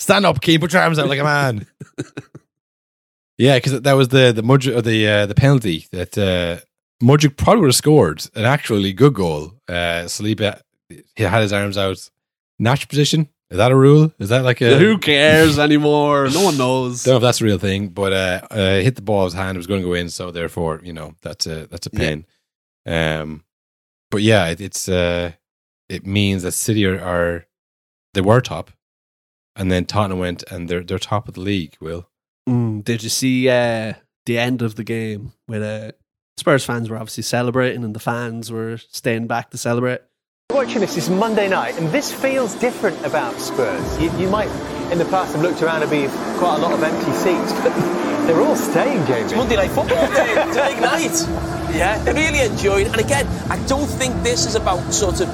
stand up, Keane, put your arms out like a man. yeah, because that was the the Mudryk, or the uh, the penalty that uh, Mudryk probably would have scored an actually good goal. Uh, Saliba he had his arms out, natural position. Is that a rule? Is that like a Who cares anymore? No one knows. Don't know if that's a real thing, but uh, uh, hit the ball with his hand. It was going to go in, so therefore, you know, that's a that's a Yeah. pain. Um, but yeah, it, it's uh, it means that City are, are they were top, and then Tottenham went and they're they're top of the league. Will Mm, did you see uh, the end of the game where uh, Spurs fans were obviously celebrating and the fans were staying back to celebrate? Watching this, is Monday night, and this feels different about Spurs. You, you might, in the past, have looked around and be quite a lot of empty seats, but they're all staying, Jamie. Monday night football day, it's a big night. Yeah, they really enjoyed. And again, I don't think this is about sort of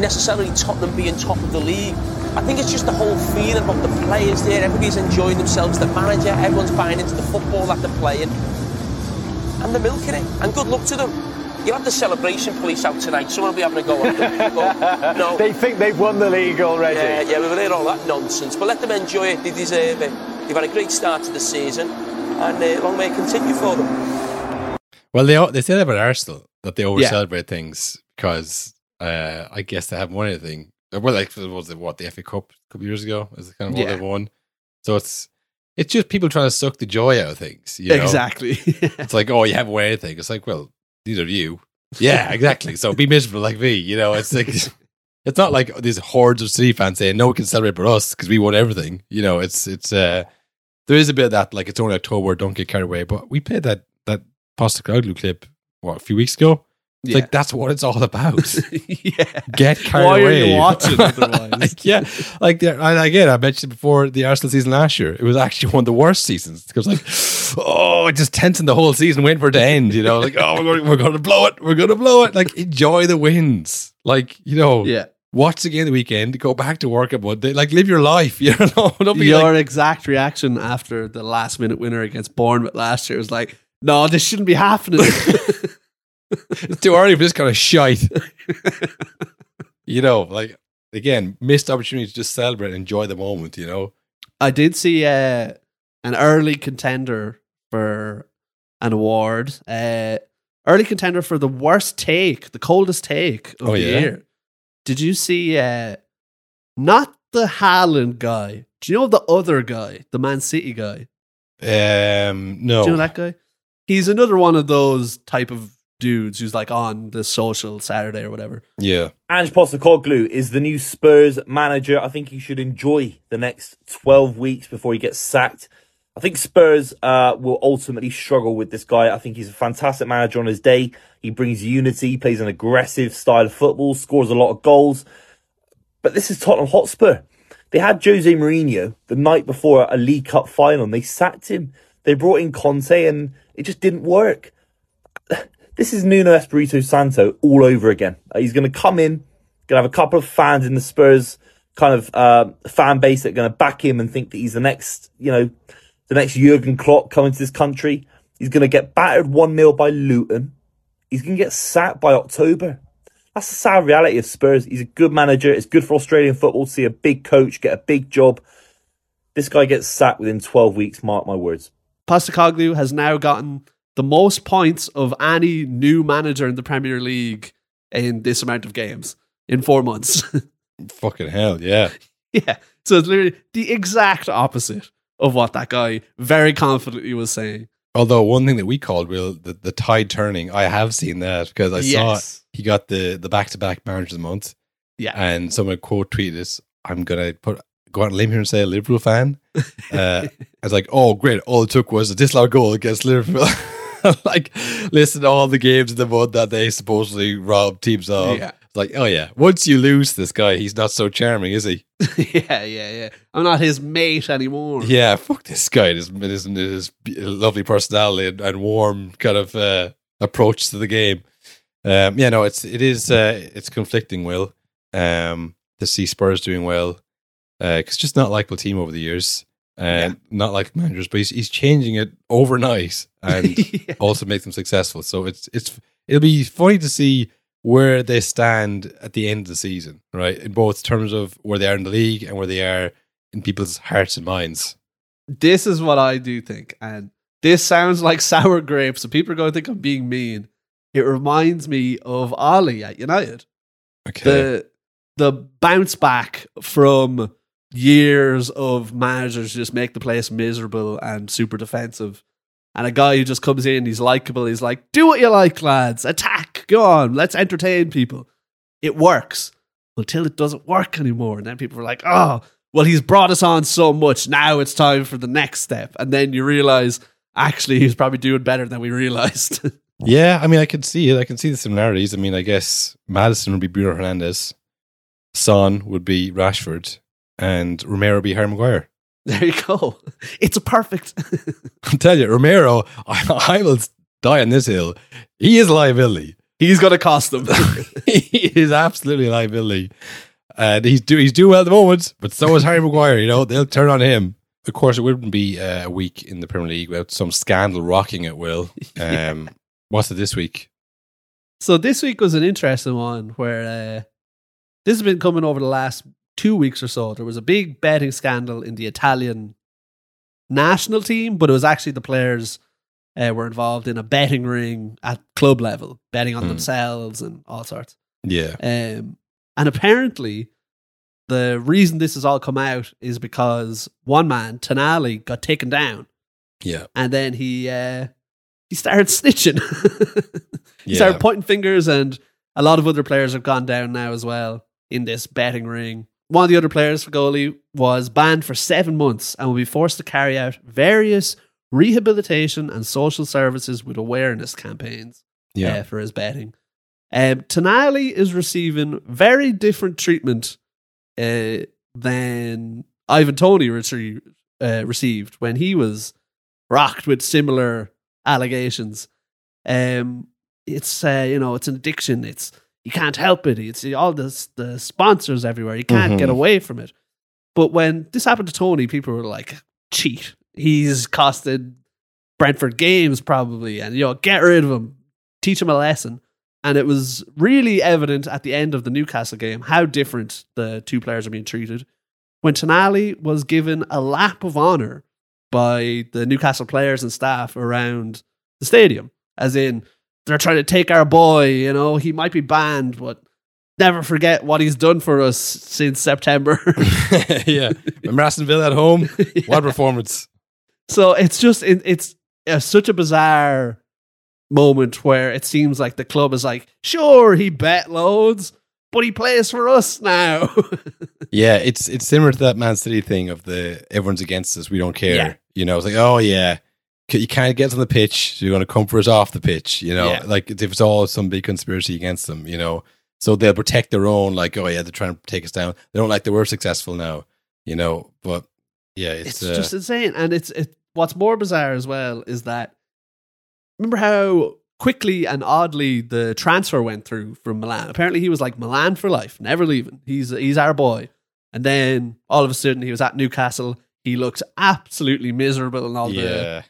necessarily Tottenham being top of the league. I think it's just the whole feeling of the players there. Everybody's enjoying themselves. The manager, everyone's buying into the football that they're playing, and they're milking it. And good luck to them. You'll have the celebration police out tonight. Someone will be having a go at them. No. They think they've won the league already. Yeah, yeah, we've heard all that nonsense. But let them enjoy it. They deserve it. They've had a great start to the season, and uh, long may it continue for them. well, they all- they say that about Arsenal that they over Yeah. celebrate things because uh, I guess they haven't won anything. Well, like what was it what the FA Cup a couple years ago is kind of what Yeah. they've won. So it's it's just people trying to suck the joy out of things. You know? Exactly. It's like, oh, you haven't won anything. It's like, well, neither of you. Yeah, exactly. so be miserable like me. You know, it's like it's not like these hordes of City fans saying no one can celebrate but us because we won everything. You know, it's it's uh there is a bit of that like it's only October, don't get carried away. But we played that that Pasta Postecoglou clip what a few weeks ago. Yeah. like that's what it's all about. yeah. Get carried Why are you watching otherwise? like, yeah, like and again, I mentioned before the Arsenal season last year. It was actually one of the worst seasons because like, oh, it just tensing the whole season, waiting for it to end. You know, like oh, we're going, we're going to blow it, we're going to blow it. Like enjoy the wins. Like you know, Yeah. watch the game the weekend, go back to work on Monday, like live your life. You know, don't be Your like, exact reaction after the last minute winner against Bournemouth last year was like, no, this shouldn't be happening. It's too early for this kind of shite. you know, like again, missed opportunity to just celebrate, and enjoy the moment. You know, I did see uh, an early contender for an award. Uh, early contender for the worst take, the coldest take of Oh, the yeah? year. Did you see? Uh, not the Haaland guy. Do you know the other guy, the Man City guy? Um, no. Do you know that guy? He's another one of those type of dudes who's like on the social Saturday or whatever. Yeah. Ange Postecoglou is the new Spurs manager. I think he should enjoy the next 12 weeks before he gets sacked. I think Spurs uh, will ultimately struggle with this guy. I think he's a fantastic manager on his day. He brings unity, plays an aggressive style of football, scores a lot of goals. But this is Tottenham Hotspur. They had Jose Mourinho the night before a League Cup final and they sacked him. They brought in Conte and it just didn't work. This is Nuno Espirito Santo all over again. Uh, he's going to come in, going to have a couple of fans in the Spurs kind of uh, fan base that are going to back him and think that he's the next, you know, the next Jurgen Klopp coming to this country. He's going to get battered 1 0 by Luton. He's going to get sacked by October. That's the sad reality of Spurs. He's a good manager. It's good for Australian football to see a big coach get a big job. This guy gets sacked within 12 weeks, mark my words. Postecoglou has now gotten the most points of any new manager in the Premier League in this amount of games in four months. Fucking hell, yeah. yeah. So it's literally the exact opposite of what that guy very confidently was saying. Although one thing that we called Will the, the tide turning, I have seen that because I Yes. saw he got the the back to back manager of the month, Yeah. and someone quote tweeted this. I'm gonna put go out and limb here and say a Liverpool fan. Uh, I was like, oh great! All it took was a disallowed goal against Liverpool. like, listen to all the games in the month that they supposedly robbed teams of. Yeah. It's like, oh yeah, once you lose this guy, he's not so charming, is he? yeah, yeah, yeah. I'm not his mate anymore. Yeah, fuck this guy. His his, his lovely personality and, and warm kind of uh, approach to the game. Um, yeah, no, it's it is uh, it's conflicting. Will um, to see Spurs doing well because it's just not likable team over the years Uh, and not like managers, but he's he's changing it overnight and Yeah. also make them successful. So it's it's it'll be funny to see where they stand at the end of the season, right? In both terms of where they are in the league and where they are in people's hearts and minds. This is what I do think. And this sounds like sour grapes, so people are going to think I'm being mean. It reminds me of Ole at United. Okay. The the bounce back from years of managers just make the place miserable and super defensive. And a guy who just comes in, he's likable, he's like, do what you like, lads, attack, go on, let's entertain people. It works until it doesn't work anymore. And then people are like, oh, well, he's brought us on so much. Now it's time for the next step. And then you realize, actually, he's probably doing better than we realized. Yeah, I mean, I can see it. I can see the similarities. I mean, I guess Maddison would be Bruno Fernandes, Son would be Rashford, and Romero be Harry Maguire. there you go. It's a perfect. I'll tell you, Romero, I, I will die on this hill. He is a liability. he's going to cost them. he is absolutely a liability. And he's, do, he's doing well at the moment, but so is Harry Maguire. You know, they'll turn on him. Of course, it wouldn't be uh, a week in the Premier League without some scandal rocking it, Will. Um, What's it this week? So this week was an interesting one where uh, this has been coming over the last two weeks or so. There was a big betting scandal in the Italian national team, but it was actually the players uh, were involved in a betting ring at club level, betting on Hmm. themselves and all sorts. Yeah. Um, and apparently, the reason this has all come out is because one man, Tonali, got taken down, Yeah. and then he uh, he started snitching. he Yeah. started pointing fingers, and a lot of other players have gone down now as well in this betting ring. One of the other players Fagioli was banned for seven months and will be forced to carry out various rehabilitation and social services with awareness campaigns Yeah. uh, for his betting. Um, Tonali is receiving very different treatment uh, than Ivan Toney retrie- uh, received when he was rocked with similar allegations. Um, it's uh, you know it's an addiction. It's you can't help it. It's all the the sponsors everywhere. You can't get Mhm. away from it. But when this happened to Toney, people were like, "Cheat! He's costed Brentford games probably, and you know get rid of him, teach him a lesson." And it was really evident at the end of the Newcastle game how different the two players are being treated. When Tonali was given a lap of honor by the Newcastle players and staff around the stadium, as in they're trying to take our boy. You know, he might be banned, but never forget what he's done for us since September. yeah. Remember Aston Villa at home? What a performance. So it's just it, it's uh, such a bizarre moment where it seems like the club is like, sure, he bet loads, but he plays for us now. Yeah, it's it's similar to that Man City thing of the everyone's against us, we don't care. Yeah. You know, it's like, oh yeah, you can't get on the pitch, so you're going to come for us off the pitch. You know, Yeah. like if it's all some big conspiracy against them. You know, so they'll protect their own. Like, oh yeah, they're trying to take us down. They don't like that we're successful now. You know, but yeah, it's, it's uh, just insane. And it's it. What's more bizarre as well is that remember how quickly and oddly the transfer went through from Milan. Apparently, he was like Milan for life, never leaving. He's he's our boy. And then all of a sudden, he was at Newcastle. He looks absolutely miserable and all yeah. the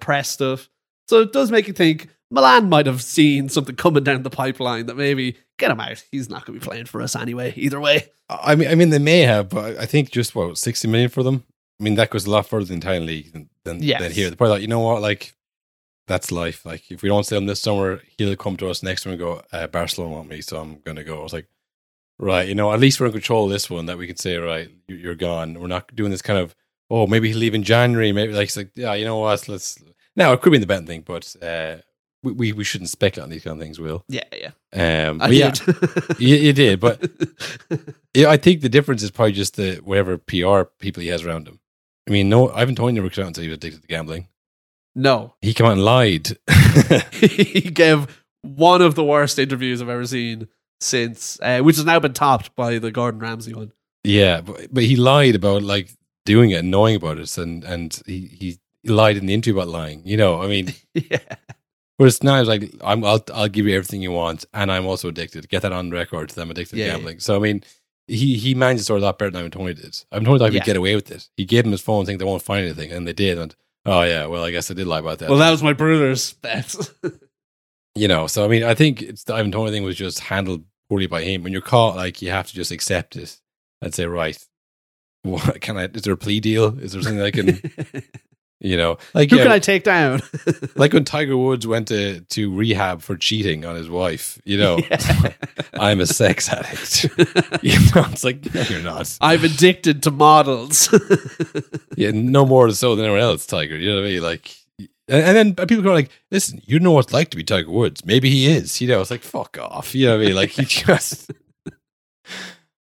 press stuff. So it does make you think Milan might have seen something coming down the pipeline that maybe get him out. He's not going to be playing for us anyway. Either way, I mean, I mean, they may have, but I think just what sixty million for them. I mean, that goes a lot further than the Italian league than than, Yes. than here. They probably thought, you know what, like that's life. Like if we don't sell him this summer, he'll come to us next summer and go, uh, Barcelona want me, so I'm gonna go. I was like, right, you know, at least we're in control of this one. That we can say, right, you're gone. We're not doing this kind of, oh, maybe he'll leave in January. Maybe like, it's like yeah, you know what, let's. Now it could be in the betting thing, but uh, we, we we shouldn't speculate on these kind of things. Will yeah, yeah. um, I yeah, you, you did, but yeah, I think the difference is probably just the whatever PR people he has around him. I mean, no, Ivan Toney never came out and said he was addicted to gambling. no, He came out and lied. he gave one of the worst interviews I've ever seen since, uh, which has now been topped by the Gordon Ramsay one. yeah, but, but he lied about like doing it and knowing about it, and and he he lied in the interview about lying. You know, I mean, yeah, whereas now it's like I'm I'll I'll give you everything you want, and I'm also addicted. Get that on record that I'm addicted Yeah, to gambling. So I mean. He he managed the story a lot better than Toney did. Ivan Toney thought he Yeah. would get away with it. He gave him his phone, think they won't find anything, and they did. And oh yeah, well I guess I did lie about that. well, that was my brother's bet. you know so i mean i think it's the ivan toney thing was just handled poorly by him when you're caught like you have to just accept it and say right what can i is there a plea deal? Is there something i can you know? Like Who yeah, can I take down? like when tiger woods went to to rehab for cheating on his wife you know? I'm a sex addict. You know it's like no you're not. I'm addicted to models. yeah no more so than anyone else tiger you know what i mean? Like and, and then people go like listen you know what it's like to be tiger woods. Maybe he is you know? It's like fuck off you know what i mean? Like he just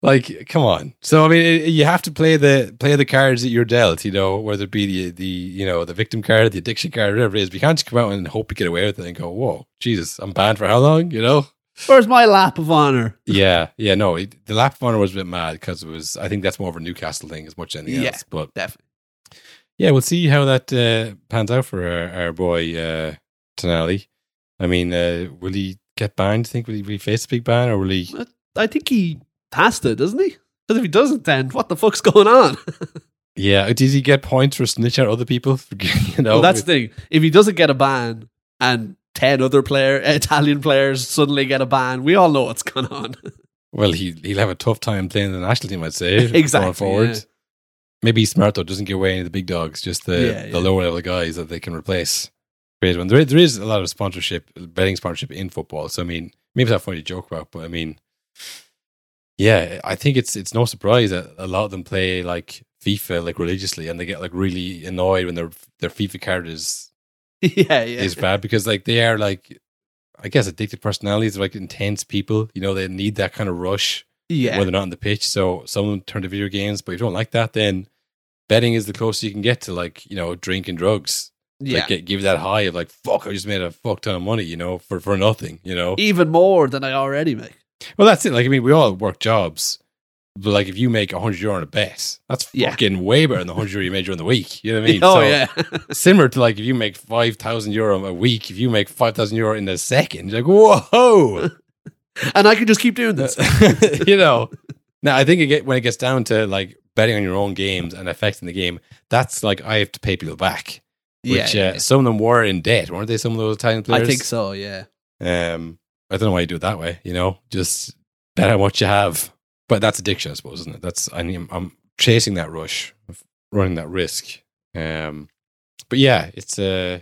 like come on so i mean it, you have to play the play the cards that you're dealt you know whether it be the the you know the victim card the addiction card whatever it is but you can't just come out and hope you get away with it and go whoa jesus i'm banned for how long you know Where's my lap of honor? yeah yeah no it, the lap of honor was a bit mad because it was i think that's more of a newcastle thing as much as anything Yeah. else but Definitely. yeah, we'll see how that uh, pans out for our, our boy uh, Tonali. I mean, uh, will he get banned? Think will he, will he face a big ban or will he? I think he has to, doesn't he? Because if he doesn't, then what the fuck's going on? Yeah, does he get points for snitching out other people? you know, well, that's the thing. If he doesn't get a ban and 10 other player Italian players suddenly get a ban, we all know what's going on. well, he he'll have a tough time playing the national team. I'd say Exactly, going forward. yeah. Maybe he's smart though; doesn't give away any of the big dogs, just the Yeah, the yeah. lower level guys that they can replace. Great one. There, is- there is a lot of sponsorship, betting sponsorship in football. So I mean, maybe it's not funny to joke about, but I mean, yeah, I think it's it's no surprise that a lot of them play like FIFA like religiously, and they get like really annoyed when their their FIFA card is yeah, yeah. is bad because like they are like, I guess addicted personalities, like intense people. You know, they need that kind of rush yeah. when they're not on the pitch. So some of them turn to video games, but if you don't like that, then betting is the closest you can get to like you know drink and drugs. yeah. Like get, give you that high of like fuck, I just made a fuck ton of money, you know, for for nothing, you know. Even more than I already make. Well, that's it. Like I mean, we all work jobs, but like if you make hundred euro on a bet, that's Yeah. fucking way better than the hundred euro you made during the week. You know what I mean? oh, So, yeah. Similar to like if you make five thousand euro a week, if you make five thousand euro in a second, you're like whoa. and I can just keep doing this. you know. Now I think it get, when it gets down to like betting on your own games and affecting the game, that's like I have to pay people back. yeah, Which yeah, uh, some of them were in debt, weren't they? Some of those Italian players? I think so, yeah. Um, I don't know why you do it that way. You know, just bet on what you have. But that's addiction, I suppose, isn't it? That's I'm, I'm chasing that rush, of running that risk. Um, but yeah, it's uh,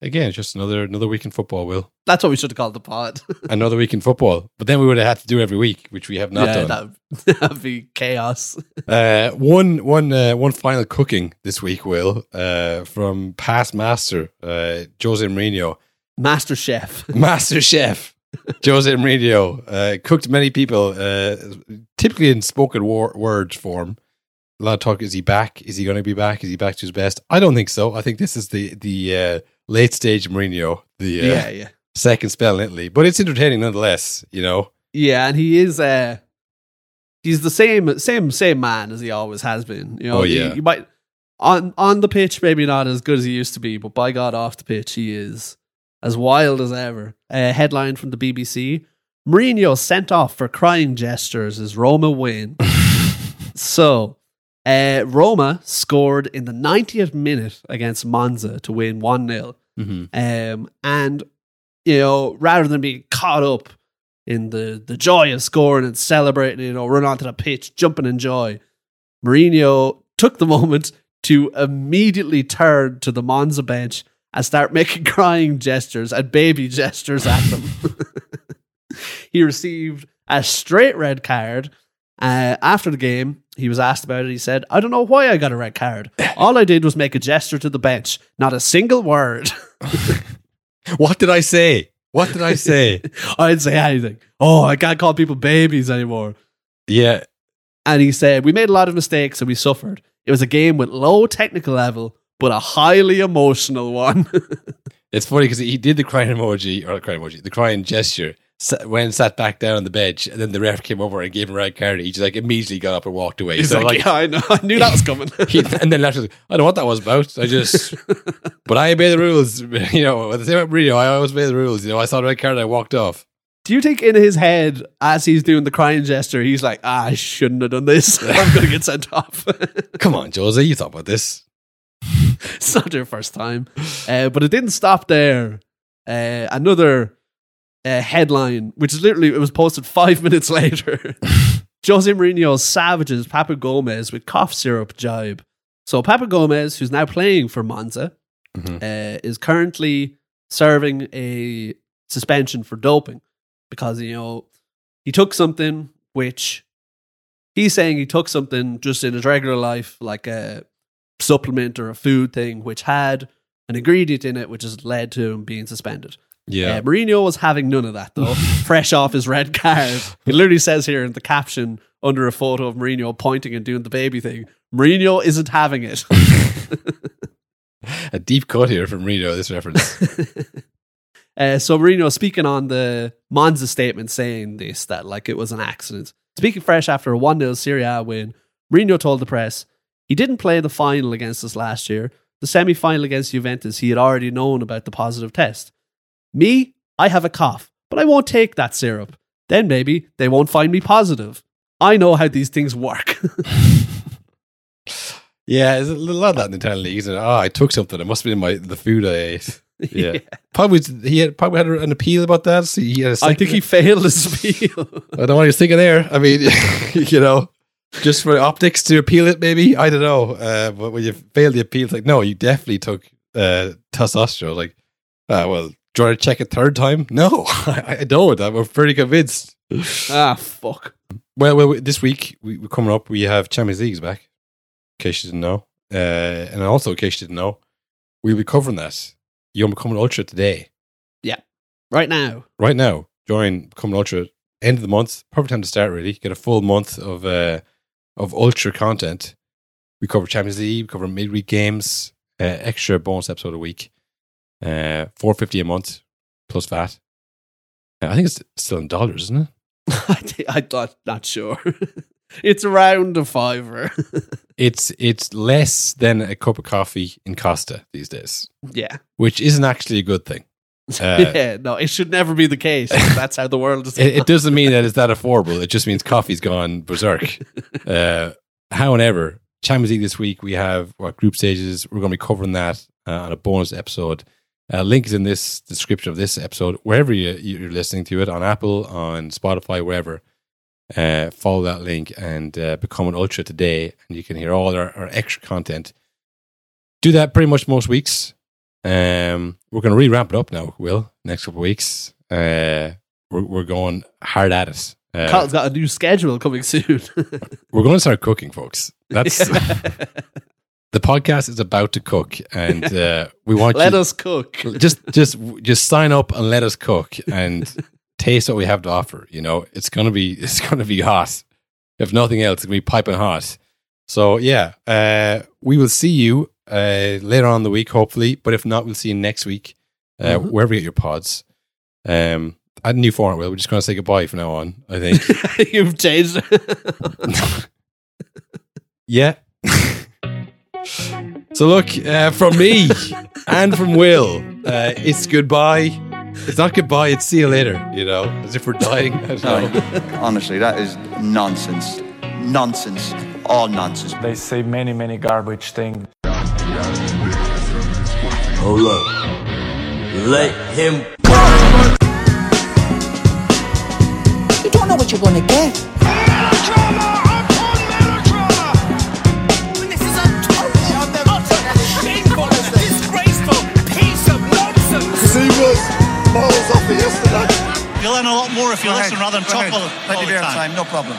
again, it's just another another week in football. Will That's what we should have called the pod. another week in football, but then we would have had to do every week, which we have not yeah, done. That, that'd be chaos. Uh, one one uh, one final cooking this week, Will, uh, from past master uh, Jose Mourinho, Master Chef. master chef Jose Mourinho, uh, cooked many people, uh, typically in spoken word form. A lot of talk. Is he back? Is he going to be back? Is he back to his best? I don't think so. I think this is the the uh, late stage Mourinho, the uh, yeah, yeah. second spell in Italy, but it's entertaining nonetheless. You know, Yeah, and he is uh he's the same same same man as he always has been. You know, Oh, he- yeah. you might on on the pitch maybe not as good as he used to be, but by God off the pitch he is as wild as ever. A headline from the BBC. Mourinho sent off for crying gestures as Roma win. so uh, Roma scored in the 90th minute against Monza to win 1 0. mm-hmm. Um, and you know, rather than being caught up in the the joy of scoring and celebrating, you know, run onto the pitch, jumping in joy, Mourinho took the moment to immediately turn to the Monza bench and start making crying gestures and baby gestures at them. he received a straight red card. Uh, after the game, he was asked about it. He said, I don't know why I got a red card. All I did was make a gesture to the bench, not a single word. what did I say? What did I say? I didn't say anything. Oh, I can't call people babies anymore. yeah, And he said, We made a lot of mistakes and we suffered. It was a game with low technical level, but a highly emotional one. It's funny because he did the crying emoji or crying emoji, the crying gesture when sat back down on the bench, and then the ref came over and gave him a red card. He just like immediately got up and walked away. He's so like, like, Yeah, I know. I knew that was coming. he, and then left. I don't know what that was about. I just, but I obey the rules. You know, the same Mourinho. I always obey the rules. You know, I saw the red card, and I walked off. Do you think in his head, as he's doing the crying gesture, he's like, ah, I shouldn't have done this. I'm going to get sent off. Come on, Jose, you thought about this. it's not their first time. Uh, but it didn't stop there. Uh, another uh, headline, which is literally, it was posted five minutes later. Jose Mourinho savages Papu Gomez with cough syrup jibe. So Papu Gomez, who's now playing for Monza, Mhm. uh, is currently serving a suspension for doping because, you know, he took something which he's saying he took something just in his regular life, like a supplement or a food thing, which had an ingredient in it, which has led to him being suspended. Yeah, Uh, Mourinho was having none of that though. Fresh off his red card, it literally says here in the caption under a photo of Mourinho pointing and doing the baby thing. Mourinho isn't having it. a deep cut here from Mourinho. This reference. uh, so Mourinho speaking on the Monza statement saying this that like it was an accident. Speaking fresh after a 1 0 Serie A win, Mourinho told the press he didn't play the final against us last year. The semi final against Juventus, he had already known about the positive test. Me, I have a cough, but I won't take that syrup. Then maybe they won't find me positive. I know how these things work. yeah, there's a lot of that in the Italian league. Isn't it? Oh, I took something. It must have been my the food I ate. Yeah. Probably he had probably had an appeal about that. So he had a I think he failed his appeal. I don't know what he was thinking there. I mean, you know, just for optics to appeal it, maybe I don't know. Uh, but when you fail the appeal, it's like no, you definitely took uh, testosterone. Like, uh, well, do you want to check a third time? No, I, I don't. I'm pretty convinced. ah, fuck. Well, well, this week we, we're coming up. We have Champions Leagues back. In case you didn't know, uh, and also in case you didn't know, we'll be covering that. You're becoming ultra today, Yeah, Right now. right now. Join becoming ultra end of the month. Perfect time to start. Really get a full month of uh, of ultra content. We cover Champions League, we cover midweek games, uh, extra bonus episode a week, uh, four fifty a month plus VAT. Uh, I think it's still in dollars, isn't it? I I'm not, not sure. it's around a fiver. It's it's less than a cup of coffee in Costa these days, yeah. which isn't actually a good thing. Uh, yeah. No, it should never be the case. That's how the world is. it, it doesn't mean that it's that affordable. It just means coffee's gone berserk. Uh, however, Champions League this week we have what group stages. We're going to be covering that uh, on a bonus episode. Uh, link is in this description of this episode, wherever you, you're listening to it on Apple, on Spotify, wherever. Uh, follow that link and uh, become an ultra today, and you can hear all our, our extra content. Do that pretty much most weeks. Um, we're going to really ramp it up now. Will next couple of weeks. Uh, we're we're going hard at it. Uh, Carl's got a new schedule coming soon. we're going to start cooking, folks. That's the podcast is about to cook, and uh, we want Let you us cook. just just just sign up and let us cook and taste what we have to offer. You know, it's gonna be it's gonna be hot. If nothing else, it's gonna be piping hot. So yeah, uh, we will see you uh, later on in the week, hopefully. But if not, we'll see you next week, uh, Mhm. wherever you get your pods. Um, I had a new format. Will we're just gonna say goodbye from now on. I think. You've changed. Yeah. so look, uh, from me and from Will, uh, it's goodbye. It's not goodbye. It's see you later. You know, as if we're dying. I don't know. No, honestly, that is nonsense. Nonsense. All nonsense. They say many, many garbage things. Hold up. Let him. You don't know what you're gonna get. This is a totally utter, shameful, disgraceful piece of nonsense. See what balls off yesterday. You'll learn a lot more if you Go listen ahead, rather than go talk ahead. all, all Plenty the time. time, no problem.